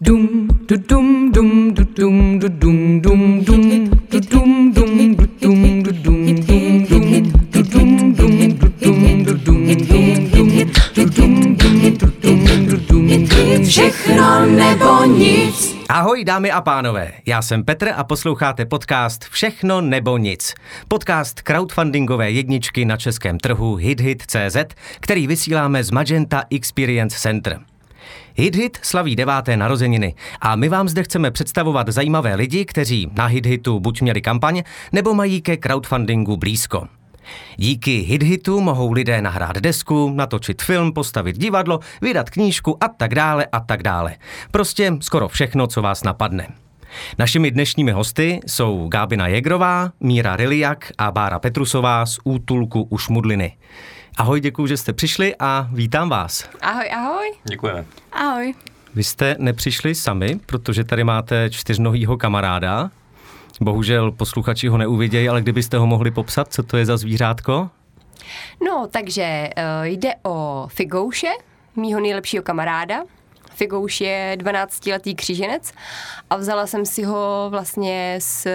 Dum du dum dum du dum du dum dum dum du dum dum du dum du dum dum dum du dum dum du dum du dum dum dum du dum dum du dum du dum dum Všechno nebo nic. Ahoj dámy a pánové, já jsem Petr a posloucháte podcast Všechno nebo nic. Podcast crowdfundingové jedničky na českém trhu HitHit.cz, který vysíláme z Magenta Experience Center. HitHit slaví deváté narozeniny a my vám zde chceme představovat zajímavé lidi, kteří na HitHitu buď měli kampaň, nebo mají ke crowdfundingu blízko. Díky HitHitu mohou lidé nahrát desku, natočit film, postavit divadlo, vydat knížku a tak dále a tak dále. Prostě skoro všechno, co vás napadne. Našimi dnešními hosty jsou Gábina Jegrová, Míra Riliak a Bára Petrusová z útulku u Šmudliny. Ahoj, děkuji, že jste přišli a vítám vás. Ahoj, ahoj. Děkujeme. Ahoj. Vy jste nepřišli sami, protože tady máte čtyřnohýho kamaráda. Bohužel posluchači ho neuvidějí, ale kdybyste ho mohli popsat, co to je za zvířátko? No, takže uh, jde o Figouše, mýho nejlepšího kamaráda. Figouš je 12-letý kříženec a vzala jsem si ho vlastně z uh,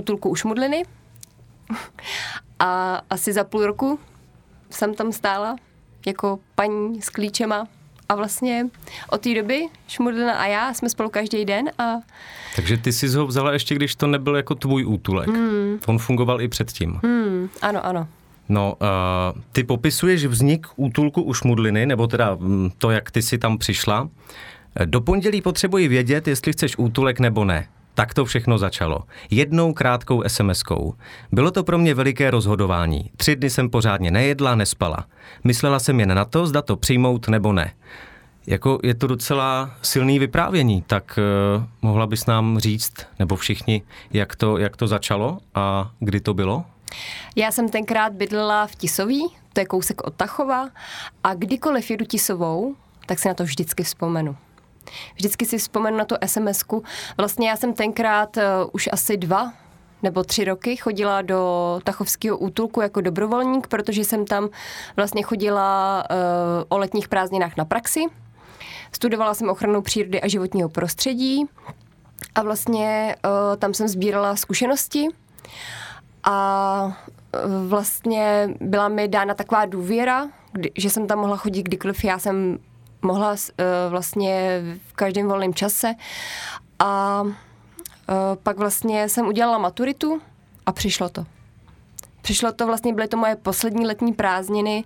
útulku u Šmudliny. A asi za půl roku jsem tam stála jako paní s klíčema a vlastně od té doby Šmudlina a já jsme spolu každý den a Takže ty jsi ho vzala ještě, když to nebyl jako tvůj útulek. Hmm. On fungoval i předtím. hmm, ano, ano. No, uh, ty popisuješ vznik útulku u Šmudliny, nebo teda mm, to, jak ty si tam přišla. Do pondělí potřebuji vědět, jestli chceš útulek nebo ne. Tak to všechno začalo. Jednou krátkou SMS-kou. Bylo to pro mě veliké rozhodování. Tři dny jsem pořádně nejedla, nespala. Myslela jsem jen na to, zda to přijmout nebo ne. Jako je to docela silný vyprávění, tak uh, mohla bys nám říct, nebo všichni, jak to, jak to začalo a kdy to bylo? Já jsem tenkrát bydlela v Tisový, to je kousek od Tachova, a kdykoliv jedu Tisovou, tak si na to vždycky vzpomenu. Vždycky si vzpomenu na tu SMS-ku. Vlastně já jsem tenkrát uh, už asi dva nebo tři roky chodila do Tachovského útulku jako dobrovolník, protože jsem tam vlastně chodila uh, o letních prázdninách na praxi. Studovala jsem ochranu přírody a životního prostředí a vlastně uh, tam jsem sbírala zkušenosti a vlastně byla mi dána taková důvěra, že jsem tam mohla chodit kdykoliv já jsem mohla uh, vlastně v každém volném čase a uh, pak vlastně jsem udělala maturitu a přišlo to. Přišlo to vlastně, byly to moje poslední letní prázdniny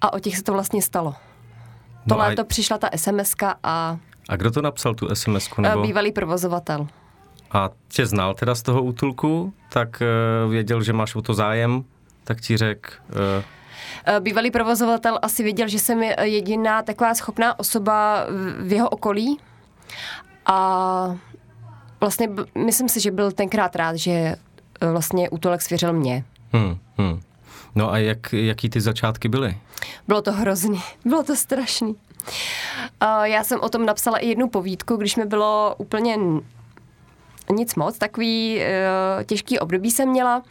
a o těch se to vlastně stalo. To No a- léto přišla ta sms a A kdo to napsal tu SMS-ku? nebo... Nebo... bývalý provozovatel. A tě znal teda z toho útulku, tak uh, věděl, že máš o to zájem, tak ti řekl, uh, Eh, Bývalý provozovatel asi věděl, že jsem je- jediná taková schopná osoba v- jeho okolí a vlastně myslím si, že byl tenkrát rád, že eh, vlastně útulek svěřil mě. hm, hm. No a jak, jaký ty začátky byly? Bylo to hrozný, bylo to strašný. Já jsem o tom napsala i jednu povídku, když mi bylo úplně nic moc, takový uh, těžký období jsem měla, uh,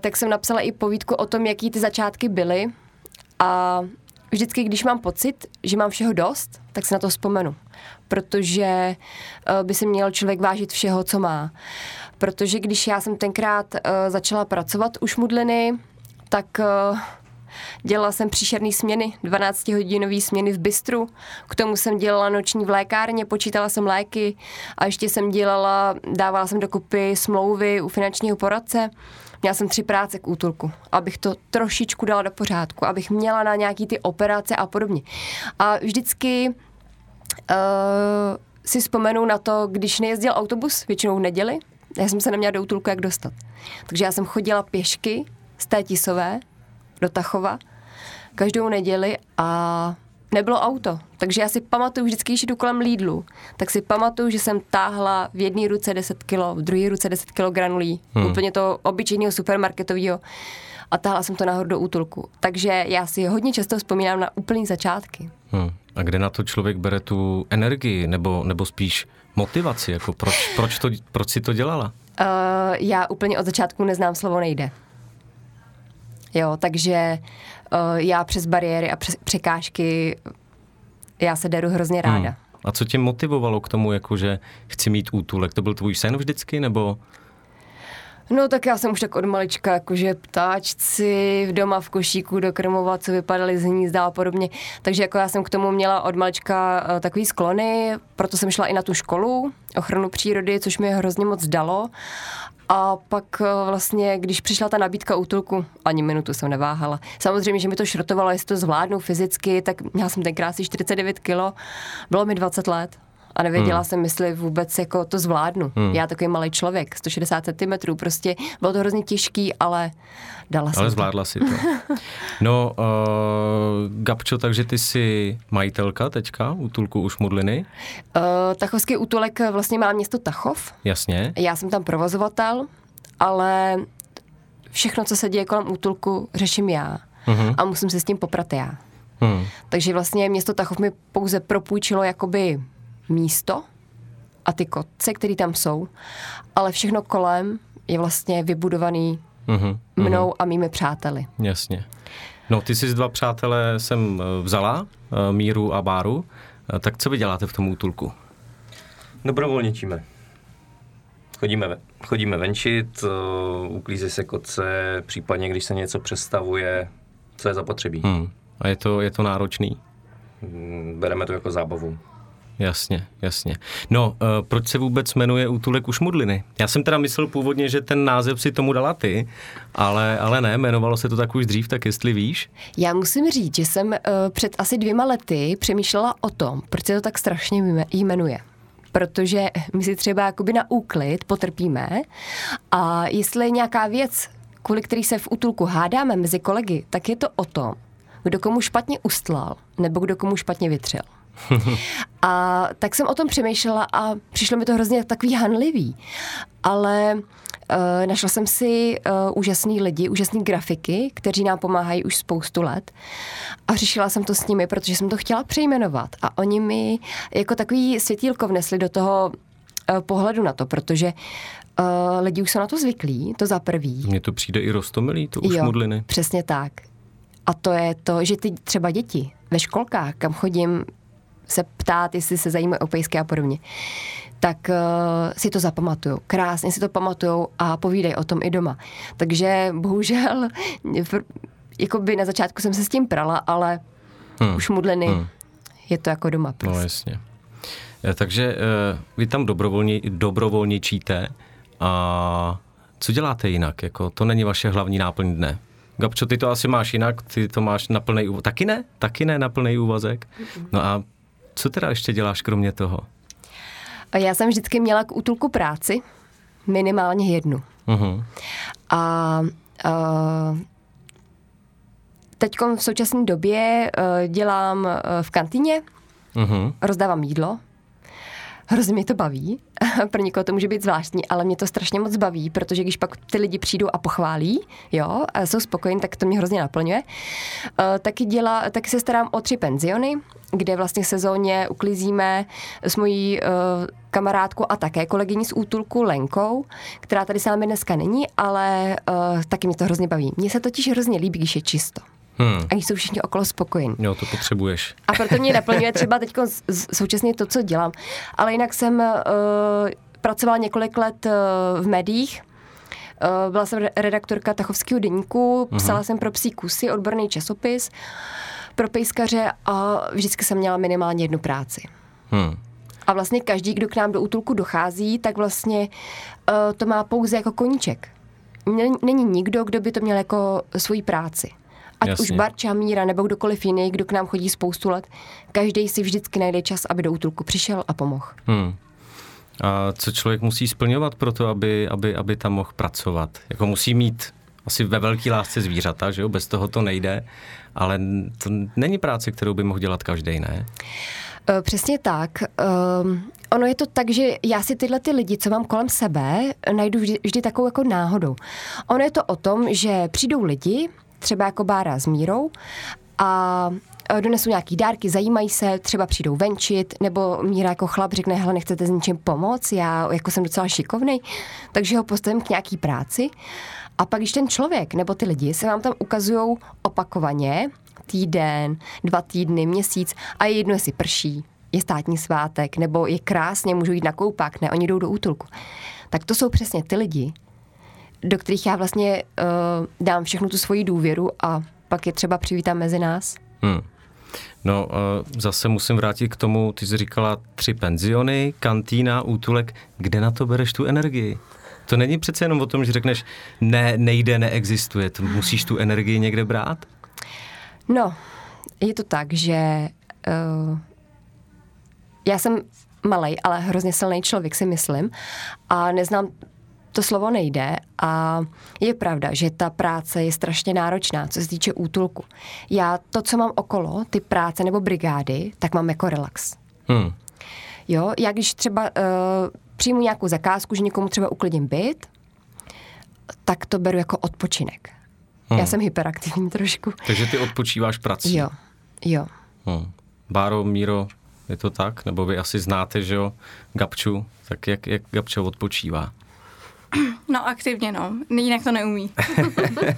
tak jsem napsala i povídku o tom, jaký ty začátky byly. A vždycky, když mám pocit, že mám všeho dost, tak se na to vzpomenu, protože uh, by se měl člověk vážit všeho, co má. Protože když já jsem tenkrát uh, začala pracovat u Šmudliny, tak uh, Dělala jsem příšerný směny, 12-hodinový směny v bistru. K tomu jsem dělala noční v lékárně, počítala jsem léky a ještě jsem dělala, dávala jsem dokupy smlouvy u finančního poradce. Měla jsem tři práce k útulku, abych to trošičku dala do pořádku, abych měla na nějaký ty operace a podobně. A vždycky uh, si vzpomenu na to, když nejezdil autobus, většinou v neděli, já jsem se neměla do útulku jak dostat. Takže já jsem chodila pěšky z té Tisové do Tachova každou neděli a nebylo auto. Takže já si pamatuju, vždycky, když jdu kolem Lidlu, tak si pamatuju, že jsem táhla v jedné ruce 10 kilo, v druhé ruce 10 kilo granulí. Hmm. Úplně to obyčejného supermarketového. A táhla jsem to nahoru do útulku. Takže já si hodně často vzpomínám na úplný začátky. Hm. A kde na to člověk bere tu energii, nebo, nebo spíš motivaci, jako proč, proč, to, proč si to dělala? Uh, já úplně od začátku neznám slovo nejde. Jo, takže uh, já přes bariéry a přes překážky já se deru hrozně ráda. A co tě motivovalo k tomu, jako že chci mít útulek? To byl tvůj sen vždycky, nebo... No tak já jsem už tak od malička, jakože ptáčci v doma v košíku dokrmovat, co vypadaly z hnízda a podobně. Takže jako já jsem k tomu měla od malička eh, takový sklony, proto jsem šla i na tu školu ochranu přírody, což mi hrozně moc dalo. A pak eh, vlastně, když přišla ta nabídka útulku, ani minutu jsem neváhala. Samozřejmě, že mi to šrotovalo, jestli to zvládnu fyzicky, tak měla jsem tenkrát asi 49 kilo, bylo mi 20 let a nevěděla hmm. jsem, jestli vůbec jako to zvládnu. Hmm. Já takový malý člověk, 160 cm, prostě bylo to hrozně těžký, ale dala jsem Ale zvládla to. si to. No, uh, Gabčo, takže ty jsi majitelka teďka útulku už Mudliny? Uh, Tachovský útulek vlastně má město Tachov. Jasně. Já jsem tam provozovatel, ale všechno, co se děje kolem útulku, řeším já. Uh-huh. A musím se s tím poprat já. Hmm. Takže vlastně město Tachov mi pouze propůjčilo jakoby místo a ty kotce, které tam jsou, ale všechno kolem je vlastně vybudovaný uh-huh, mnou uh-huh. a mými přáteli. Jasně. No, ty jsi dva přátelé jsem eh, vzala, eh, Míru a Báru. Eh, tak co vy děláte v tom útulku? Dobrovolničíme. Chodíme, chodíme venčit, uklízí se kotce, případně když se něco přestavuje, co je zapotřebí. Hmm. A je to, je to náročný? Hmm, bereme to jako zábavu. Jasně, jasně. No, uh, proč se vůbec jmenuje útulek už Mudliny? Já jsem teda myslel původně, že ten název si tomu dala ty, ale, ale ne, jmenovalo se to tak už dřív, tak jestli víš? Já musím říct, že jsem uh, před asi dvěma lety přemýšlela o tom, proč se to tak strašně jmenuje protože my si třeba jakoby na úklid potrpíme a jestli je nějaká věc, kvůli který se v útulku hádáme mezi kolegy, tak je to o tom, kdo komu špatně ustlal nebo kdo komu špatně vytřel. A tak jsem o tom přemýšlela a přišlo mi to hrozně takový hanlivý. Ale Uh, našla jsem si uh, úžasný lidi, úžasný grafiky, kteří nám pomáhají už spoustu let. A řešila jsem to s nimi, protože jsem to chtěla přejmenovat. A oni mi jako takový světílko vnesli do toho uh, pohledu na to, protože uh, lidi už jsou na to zvyklí, to za prvý. Mně to přijde i rostomilý, to už jo, mudliny. přesně tak. A to je to, že ty třeba děti ve školkách, kam chodím se ptát, jestli se zajímají o pejsky a podobně, tak uh, si to zapamatují. Krásně si to pamatují a povídají o tom i doma. Takže bohužel, jako by na začátku jsem se s tím prala, ale hmm. už mudleny hmm. je to jako doma. No, prostě. No jasně. Eh, takže uh, vy tam dobrovolně, dobrovolničíte a co děláte jinak? Jako, to není vaše hlavní náplň dne. Gabčo, ty to asi máš jinak, ty to máš na plný úvazek. Taky ne? Taky ne na plný úvazek? No a co teda ještě děláš kromě toho? Já jsem vždycky měla k útulku práci, minimálně jednu. Uh-huh. A, a teď v současné době uh, dělám uh, v kantýně, uh-huh. rozdávám jídlo, Hrozně mě to baví. Pro někoho to může být zvláštní, ale mě to strašně moc baví, protože když pak ty lidi přijdou a pochválí, jo, a jsou spokojení, tak to mě hrozně naplňuje. Uh, taky, dělá, taky se starám o tři penziony, kde vlastně sezóně uklízíme s mojí uh, kamarádkou a také kolegyní z útulku Lenkou, která tady s námi dneska není, ale uh, taky mě to hrozně baví. Mně se totiž hrozně líbí, když je čisto. Hmm. A jsou všichni okolo spokojení. Jo, to potřebuješ. A proto mě naplňuje třeba teď současně to, co dělám. Ale jinak jsem uh, pracovala několik let uh, v médiích. Uh, byla jsem redaktorka Tachovského deníku, uh-huh. psala jsem pro psí kusy, odborný časopis pro pejskaře a vždycky jsem měla minimálně jednu práci. Hmm. A vlastně každý, kdo k nám do útulku dochází, tak vlastně uh, to má pouze jako koníček. Není nikdo, kdo by to měl jako svoji práci. Ať Jasně. už Barča, Míra nebo kdokoliv jiný, kdo k nám chodí spoustu let, každý si vždycky najde čas, aby do útulku přišel a pomohl. Hmm. A co člověk musí splňovat pro to, aby, aby, aby tam mohl pracovat? Jako musí mít asi ve velké lásce zvířata, že jo? Bez toho to nejde, ale to není práce, kterou by mohl dělat každý, ne? Eh, přesně tak. Um, ono je to tak, že já si tyhle ty lidi, co mám kolem sebe, najdu vždy, vždy takovou jako náhodou. Ono je to o tom, že přijdou lidi, třeba jako Bára s Mírou a donesou nějaký dárky, zajímají se, třeba přijdou venčit, nebo Míra jako chlap řekne, hele, nechcete s ničím pomoct, já jako jsem docela šikovný, takže ho postavím k nějaký práci. A pak, když ten člověk nebo ty lidi se vám tam ukazují opakovaně, týden, dva týdny, měsíc a je jedno, jestli prší, je státní svátek, nebo je krásně, můžu jít na koupák, ne, oni jdou do útulku. Tak to jsou přesně ty lidi, do kterých já vlastně uh, dám všechnu tu svoji důvěru a pak je třeba přivítám mezi nás. Hmm. No, uh, zase musím vrátit k tomu, ty jsi říkala tři penziony, kantýna, útulek. Kde na to bereš tu energii? To není přece jenom o tom, že řekneš, ne, nejde, neexistuje. To musíš tu energii někde brát? No, je to tak, že uh, já jsem malý, ale hrozně silný člověk, si myslím. A neznám to slovo nejde a je pravda, že ta práce je strašně náročná, co se týče útulku. Já to, co mám okolo, ty práce nebo brigády, tak mám jako relax. Hmm. Jo, já když třeba uh, přijmu nějakou zakázku, že někomu třeba uklidím byt, tak to beru jako odpočinek. Hmm. Já jsem hyperaktivní trošku. Takže ty odpočíváš prací. Jo, jo. Hmm. Báro, Míro, je to tak? Nebo vy asi znáte, že jo, Gabču? Tak jak, jak Gabčo odpočívá? No aktivně, no. Jinak to neumí.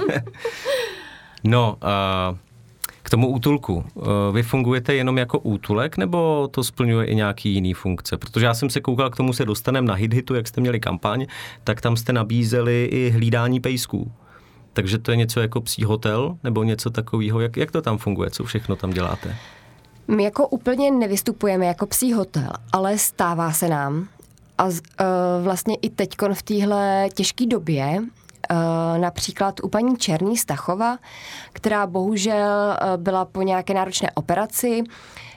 no, uh, k tomu útulku. Uh, vy fungujete jenom jako útulek, nebo to splňuje i nějaký jiný funkce? Protože já jsem se koukal, k tomu se dostaneme na HitHitu, jak jste měli kampaň, tak tam jste nabízeli i hlídání pejsků. Takže to je něco jako psí hotel, nebo něco takového. Jak, jak to tam funguje? Co všechno tam děláte? My jako úplně nevystupujeme jako psí hotel, ale stává se nám, a uh, vlastně i teď v téhle těžké době, Uh, například u paní Černý Stachova, která bohužel uh, byla po nějaké náročné operaci.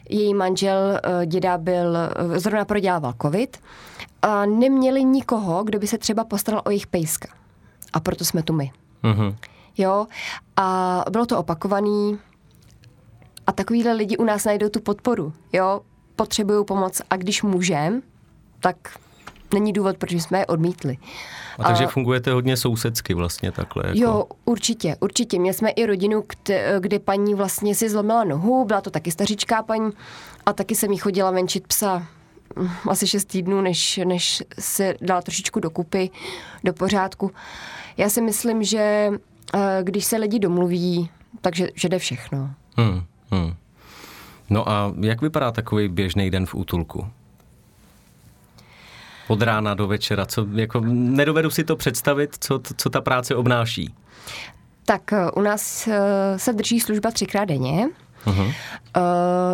Její manžel uh, děda byl, zrovna prodělával covid a neměli nikoho, kdo by se třeba postaral o jejich pejska. A proto jsme tu my. Mm-hmm. Jo, a bylo to opakovaný a takovýhle lidi u nás najdou tu podporu. Jo, potřebují pomoc a když můžem, tak není důvod, proč jsme je odmítli. A takže a, fungujete hodně sousedsky vlastně takhle? Jako... Jo, určitě, určitě. Měli jsme i rodinu, kde, paní vlastně si zlomila nohu, byla to taky stařičká paní a taky jsem jí chodila venčit psa hm, asi šest týdnů, než, než se dala trošičku dokupy, do pořádku. Já si myslím, že eh, když se lidi domluví, takže že jde všechno. Hmm, hmm. No a jak vypadá takový běžný den v útulku? Od rána do večera? Co, jako, nedovedu si to představit, co, co ta práce obnáší. Tak eh, u nás eh, se drží služba třikrát denně. Uh-huh.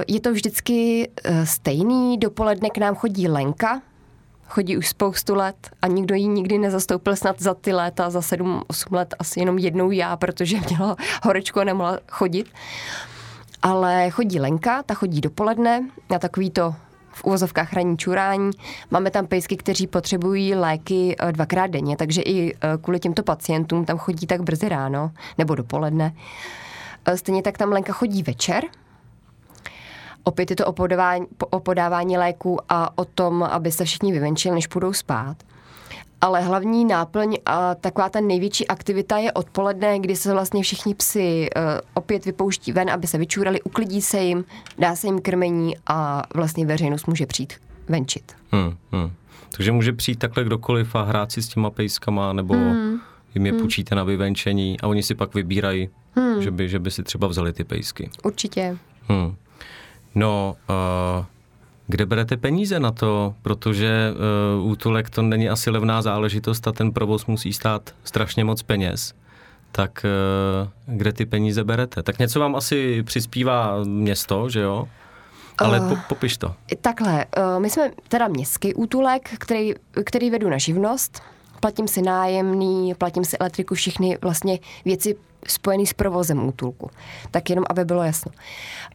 Je to vždycky stejný. Dopoledne k nám chodí Lenka, chodí už spoustu let a nikdo ji nikdy nezastoupil snad za ty léta, za 7-8 let, asi jenom jednou já, protože měla horečku a nemohla chodit. Ale chodí Lenka, ta chodí dopoledne na takový to v úvozovkách hraní čurání. Máme tam pejsky, kteří potřebují léky eh, dvakrát denně, takže i eh, kvůli těmto pacientům tam chodí tak brzy ráno nebo dopoledne. Eh, stejně tak tam Lenka chodí večer, Opět je to o podávání, o podávání léků a o tom, aby se všichni vyvenčili, než půjdou spát ale hlavní náplň a taková ta největší aktivita je odpoledne, kdy se vlastně všichni psi uh, opět vypouští ven, aby se vyčúrali, uklidí se jim, dá se jim krmení a vlastně veřejnost může přijít venčit. Hmm, hmm. Takže může přijít takhle kdokoliv a hrát si s těma pejskama, nebo hmm. jim je hmm. půjčíte na vyvenčení a oni si pak vybírají, hmm. že, by, že by si třeba vzali ty pejsky. Určitě. Hmm. No, uh, kde berete peníze na to? Protože uh, útulek to není asi levná záležitost a ten provoz musí stát strašně moc peněz. Tak uh, kde ty peníze berete? Tak něco vám asi přispívá město, že jo? Ale uh, po, popiš to. Takhle, uh, my jsme teda městský útulek, který, který vedu na živnost. Platím si nájemný, platím si elektriku, všechny vlastně věci spojené s provozem útulku. Tak jenom, aby bylo jasno.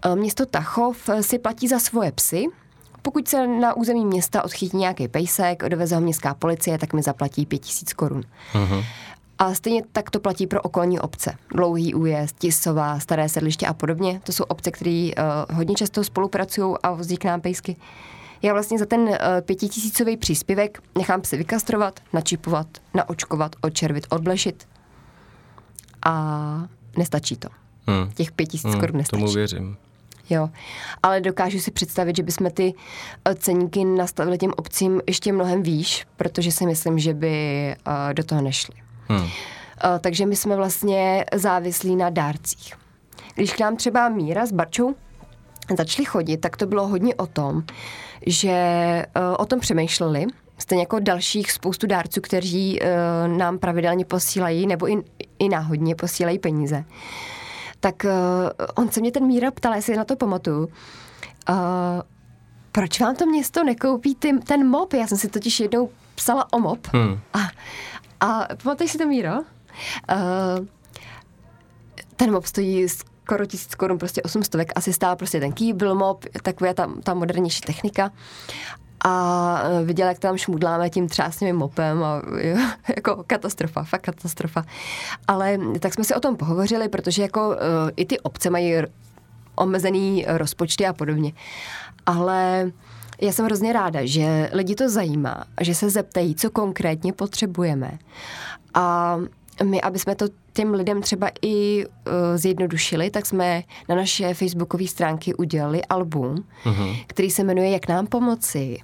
Uh, město Tachov si platí za svoje psy, pokud se na území města odchytí nějaký pejsek, doveze ho městská policie, tak mi zaplatí 5000 korun. Uh-huh. A stejně tak to platí pro okolní obce. Dlouhý újezd, Tisová, Staré sedliště a podobně. To jsou obce, které uh, hodně často spolupracují a vozí k nám pejsky. Já vlastně za ten uh, pětitisícový příspěvek nechám si vykastrovat, načipovat, naočkovat, odčervit, odblešit. A nestačí to. Hmm. Těch pět tisíc hmm, korun nestačí. Tomu věřím. Jo, ale dokážu si představit, že bychom ty eh, ceníky nastavili těm obcím ještě mnohem výš, protože si myslím, že by uh, do toho nešli. Hmm. Uh, takže my jsme vlastně závislí na dárcích. Když k nám třeba Míra s Barčou začali chodit, tak to bylo hodně o tom, že o tom přemýšleli, stejně jako dalších spoustu dárců, kteří nám pravidelně posílají nebo i, i náhodně posílají peníze. Tak uh, on se mě ten Míra ptal, jestli na to pamatuju, uh, proč vám to město nekoupí ty, ten mop? Já jsem si totiž jednou psala o mop. Hmm. A, a pamatuješ si to, Míro? Uh, ten mop stojí skoro tisíc korun, prostě 800, asi stál prostě ten kýbl mop, taková ta, ta modernější technika. A viděl, jak tam šmudláme tím třásným mopem a jo, jako katastrofa, fakt katastrofa. Ale tak jsme si o tom pohovořili, protože jako uh, i ty obce mají omezený rozpočty a podobně. Ale já jsem hrozně ráda, že lidi to zajímá, že se zeptají, co konkrétně potřebujeme. A my, aby jsme to těm lidem třeba i uh, zjednodušili, tak jsme na naše facebookové stránky udělali album, uh-huh. který se jmenuje Jak nám pomoci.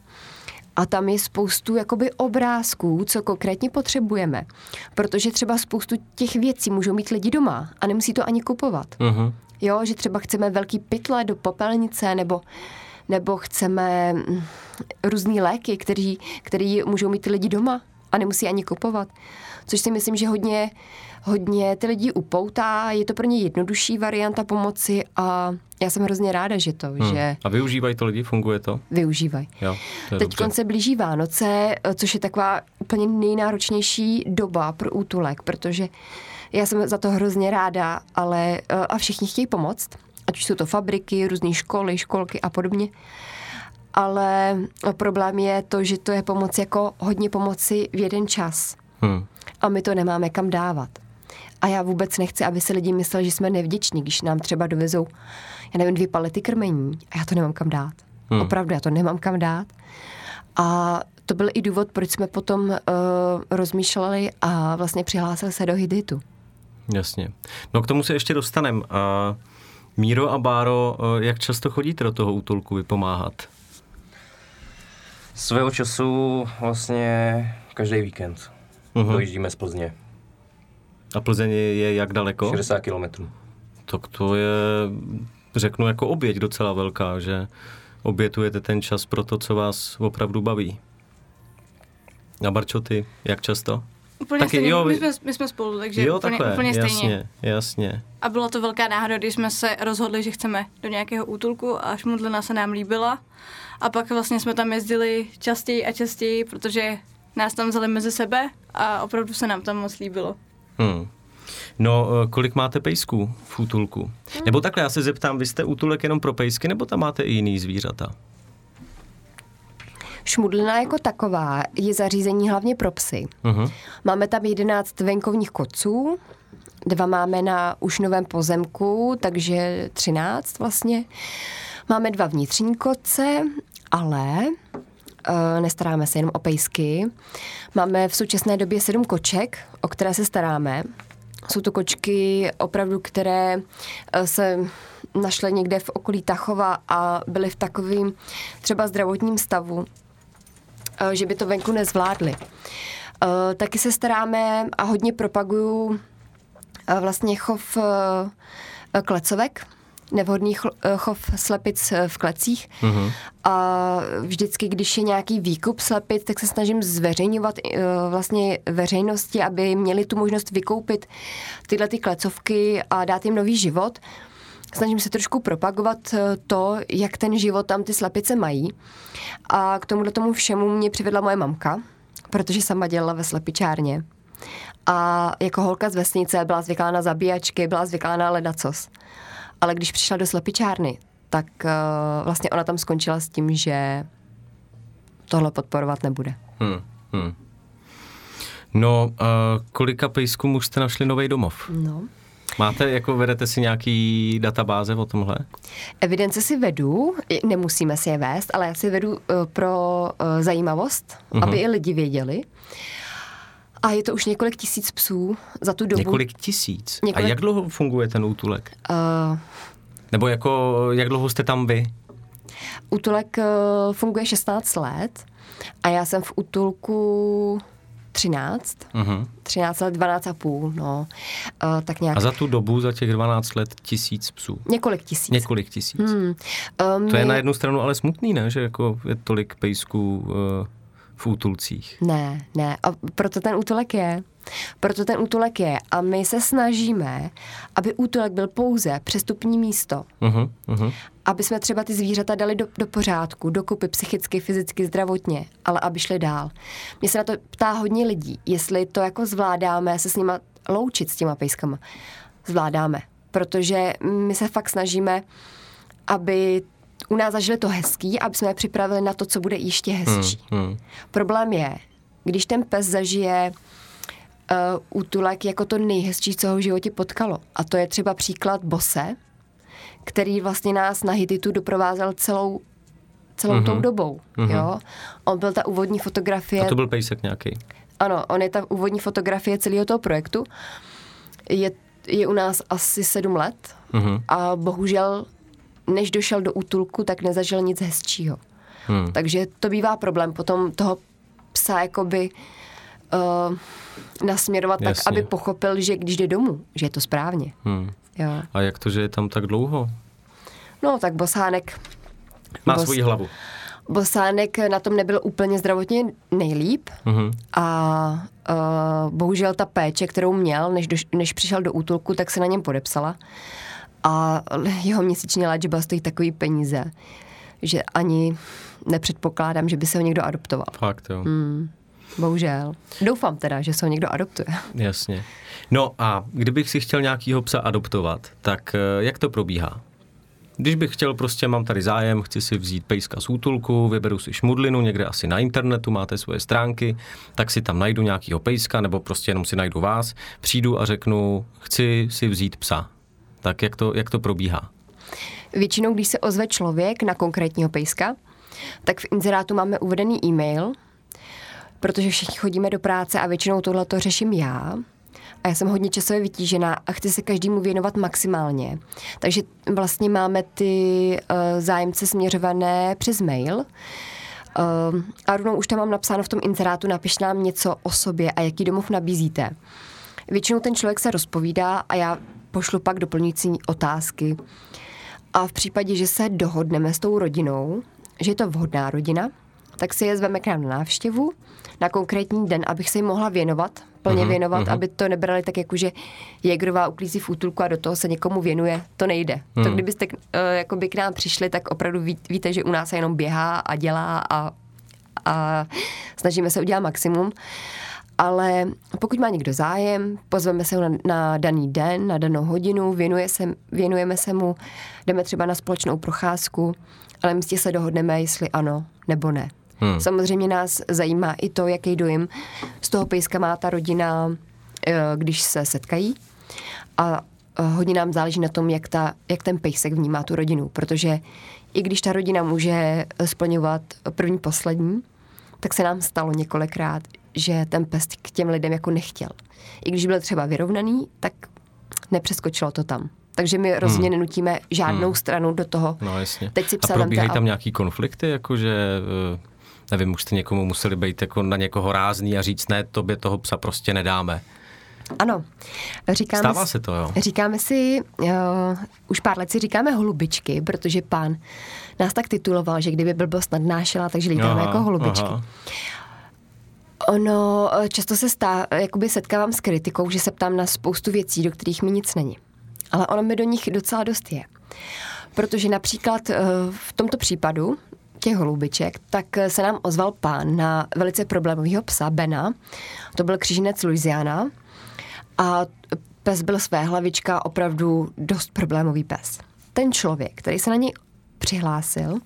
A tam je spoustu jakoby obrázků, co konkrétně potřebujeme. Protože třeba spoustu těch věcí můžou mít lidi doma a nemusí to ani kupovat. Uh-huh. Jo, že třeba chceme velký pytle do popelnice nebo nebo chceme mm, různé léky, který, který můžou mít lidi doma a nemusí ani kupovat. Což si myslím, že hodně, hodně ty lidi upoutá, je to pro ně jednodušší varianta pomoci a já jsem hrozně ráda, že to, hmm. že... A využívají to lidi, funguje to? Využívají. Teď se blíží Vánoce, což je taková úplně nejnáročnější doba pro útulek, protože já jsem za to hrozně ráda, ale a všichni chtějí pomoct, ať už jsou to fabriky, různé školy, školky a podobně. Ale problém je to, že to je pomoc jako hodně pomoci v jeden čas. Hmm. A my to nemáme kam dávat. A já vůbec nechci, aby se lidi mysleli, že jsme nevděční, když nám třeba dovezou, já nevím, dvě palety krmení a já to nemám kam dát. Hmm. Opravdu, já to nemám kam dát. A to byl i důvod, proč jsme potom uh, rozmýšleli a vlastně přihlásili se do Hiditu. Jasně. No k tomu se ještě dostanem. Uh, Míro a Báro, uh, jak často chodíte do toho útulku vypomáhat? Svého času vlastně každý víkend. Uh-huh. Dojíždíme z Plzně. A Plzeň je jak daleko? 60 kilometrů. Tak to je, řeknu, jako oběť docela velká, že obětujete ten čas pro to, co vás opravdu baví. A Barčo, ty, jak často? Úplně Taky, stejně, jo, my, jsme, my jsme spolu, takže jo, úplně, takhle, úplně stejně. Jasně, jasně. A byla to velká náhoda, když jsme se rozhodli, že chceme do nějakého útulku a šmudlina se nám líbila. A pak vlastně jsme tam jezdili častěji a častěji, protože nás tam vzali mezi sebe a opravdu se nám tam moc líbilo. Hmm. No, eh, kolik máte pejsků v útulku? Hmm. Nebo takhle, já se zeptám, vy jste útulek jenom pro pejsky, nebo tam máte i jiný zvířata? Šmudlina jako taková je zařízení hlavně pro psy. Uh-huh. Máme tam 11 venkovních koců, dva máme na už novém pozemku, takže 13 vlastně. Máme dva vnitřní koce, ale nestaráme se jenom o pejsky. Máme v současné době sedm koček, o které se staráme. Jsou to kočky opravdu, které uh, se našly někde v okolí Tachova a byly v takovém třeba zdravotním stavu, uh, že by to venku nezvládli. Uh, taky se staráme a hodně propaguju vlastně chov klecovek, nevhodný eh, chov slepic eh, v klecích. Uh-huh. A vždycky, když je nějaký výkup slepic, tak se snažím zveřejňovat eh, vlastně veřejnosti, aby měli tu možnost vykoupit tyhle ty klecovky a dát jim nový život. Snažím se trošku propagovat to, jak ten život tam ty slepice mají. A k tomuhle tomu všemu mě přivedla moje mamka, protože sama dělala ve slepičárně. A jako holka z vesnice byla zvyklá na zabíjačky, byla zvyklá na ledacos. Ale když přišla do slepičárny, tak uh, vlastně ona tam skončila s tím, že tohle podporovat nebude. Hmm, hmm. No, uh, kolika pejskům už jste našli nový domov? No. Máte, jako vedete si nějaký databáze o tomhle? Evidence si vedu, nemusíme si je vést, ale já si vedu uh, pro uh, zajímavost, uh-huh. aby i lidi věděli. A je to už několik tisíc psů za tu dobu. Několik tisíc? Několik... A jak dlouho funguje ten útulek? Uh... Nebo jako, jak dlouho jste tam vy? Útulek uh, funguje 16 let a já jsem v útulku 13, Mhm. 13 let, 12 a půl, no, uh, tak nějak A za tu dobu, za těch 12 let, tisíc psů. několik tisíc. Několik tisíc. Hmm. Um, To je na jednu stranu ale smutný, ne? Že jako je tolik pejsků uh, v útulcích. Ne, ne. A proto ten útulek je. Proto ten útulek je. A my se snažíme, aby útulek byl pouze přestupní místo. Uh-huh, uh-huh. Aby jsme třeba ty zvířata dali do, do pořádku, dokupy psychicky, fyzicky, zdravotně, ale aby šli dál. Mně se na to ptá hodně lidí, jestli to jako zvládáme se s nima loučit s těma pejskama. Zvládáme. Protože my se fakt snažíme, aby u nás zažili to hezký, aby jsme je připravili na to, co bude ještě hezčí. Hmm. Problém je, když ten pes zažije uh, útulek jako to nejhezčí, co ho v životě potkalo. A to je třeba příklad Bose, který vlastně nás na Hititu doprovázel celou celou mm-hmm. tou dobou. Mm-hmm. Jo? On byl ta úvodní fotografie. A to byl pejsek nějaký. Ano, on je ta úvodní fotografie celého toho projektu. Je, je u nás asi sedm let Mhm. a bohužel, než došel do útulku, tak nezažil nic hezčího. Hmm. Takže to bývá problém potom toho psa jakoby uh, nasměrovat Jasně. tak, aby pochopil, že když jde domů, že je to správně. Hmm. Jo. A jak to, že je tam tak dlouho? No tak Bosánek Má Bos- svoji hlavu. Bosánek na tom nebyl úplně zdravotně nejlíp Mhm. a uh, bohužel ta péče, kterou měl, než, do, než přišel do útulku, tak se na něm podepsala. A jeho měsíční léčba stojí takový peníze, že ani nepředpokládám, že by se ho někdo adoptoval. Fakt, jo. Hmm, bohužel. Doufám teda, že se ho někdo adoptuje. Jasně. No a kdybych si chtěl nějakýho psa adoptovat, tak eh, jak to probíhá? Když bych chtěl, prostě mám tady zájem, chci si vzít pejska z útulku, vyberu si šmudlinu někde asi na internetu, máte svoje stránky, tak si tam najdu nějakýho pejska, nebo prostě jenom si najdu vás, přijdu a řeknu, chci si vzít psa. Tak jak to, jak to probíhá? Většinou, když se ozve člověk na konkrétního pejska, tak v inzerátu máme uvedený e-mail, protože všichni chodíme do práce a většinou tohle to řeším já. A já jsem hodně časově vytížená a chci se každému věnovat maximálně. Takže vlastně máme ty uh, zájemce směřované přes mail. Uh, a rovnou už tam mám napsáno v tom inzerátu, napiš nám něco o sobě a jaký domov nabízíte. Většinou ten člověk se rozpovídá a já pošlu pak doplňující otázky. A v případě, že se dohodneme s tou rodinou, že je to vhodná rodina, tak si je zveme k nám na návštěvu na konkrétní den, abych se jim mohla věnovat, plně Mhm, věnovat, mhm. aby to nebrali tak jako, že Jägerová uklízí v útulku a do toho se někomu věnuje. To nejde. To Mhm. kdybyste uh, jakoby k nám přišli, tak opravdu ví, víte, že u nás se jenom běhá a dělá a, a snažíme se udělat maximum. Ale pokud má někdo zájem, pozveme se ho na, na daný den, na danou hodinu, věnuje se, věnujeme se mu, jdeme třeba na společnou procházku, ale místě se dohodneme, jestli ano nebo ne. Hmm. Samozřejmě nás zajímá i to, jaký dojem z toho pejska má ta rodina, eh, když se setkají. A eh, hodně nám záleží na tom, jak, ta, jak ten pejsek vnímá tu rodinu, protože i když ta rodina může splňovat první, poslední, tak se nám stalo několikrát, že ten pes k těm lidem jako nechtěl. I když byl třeba vyrovnaný, tak nepřeskočilo to tam. Takže my rozhodně nenutíme žádnou stranu do toho. No jasně. Teď si a probíhají tam nějaký konflikty, jakože, eh, nevím, už jste někomu museli být jako na někoho rázný a říct, ne, tobě toho psa prostě nedáme. Ano. Říkáme Stává si- se to, jo? Říkáme si, uh, už pár let si říkáme holubičky, protože pán nás tak tituloval, že kdyby blbost nadnášela, takže lítáme jako holubičky. aha. Ono eh, často se stá, jakoby setkávám s kritikou, že se ptám na spoustu věcí, do kterých mi nic není. Ale ono mi do nich docela dost je. Protože například eh, v tomto případu těch holubiček, tak eh, se nám ozval pán na velice problémového psa Bena. To byl kříženec Louisiana. A pes byl své hlavička opravdu dost problémový pes. Ten člověk, který se na něj přihlásil,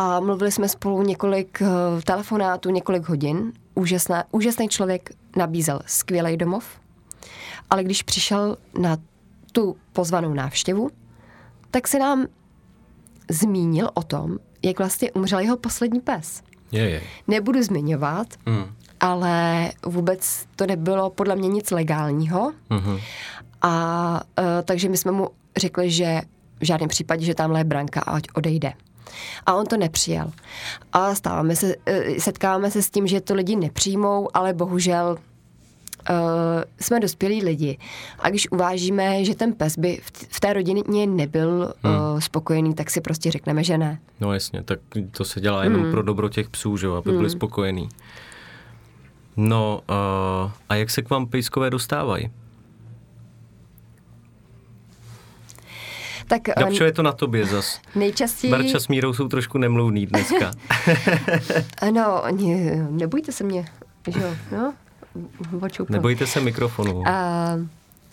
a mluvili jsme spolu několik uh, telefonátů, několik hodin. Úžasná, úžasný člověk nabízel skvělý domov, ale když přišel na tu pozvanou návštěvu, tak se nám zmínil o tom, jak vlastně umřel jeho poslední pes. Je, je. Nebudu zmiňovat, Mm. ale vůbec to nebylo podle mě nic legálního. Mhm. A uh, takže my jsme mu řekli, že v žádném případě, že tamhle je branka a ať odejde. A on to nepřijal. A stáváme se, eh, setkáváme se s tím, že to lidi nepřijmou, ale bohužel uh, jsme dospělí lidi. A když uvážíme, že ten pes by v, v té rodině nebyl hmm. uh, spokojený, tak si prostě řekneme, že ne. No jasně, tak to se dělá jenom hmm. pro dobro těch psů, že jo, aby byli spokojení. No uh, a jak se k vám pejskové dostávají? Tak, eh, Gabčo, je to na tobě zas. Nejčastěji... Barča s Mírou jsou trošku nemluvný dneska. Ano, ne, nebojte se mě, že jo, no. Nebojte se mikrofonu. A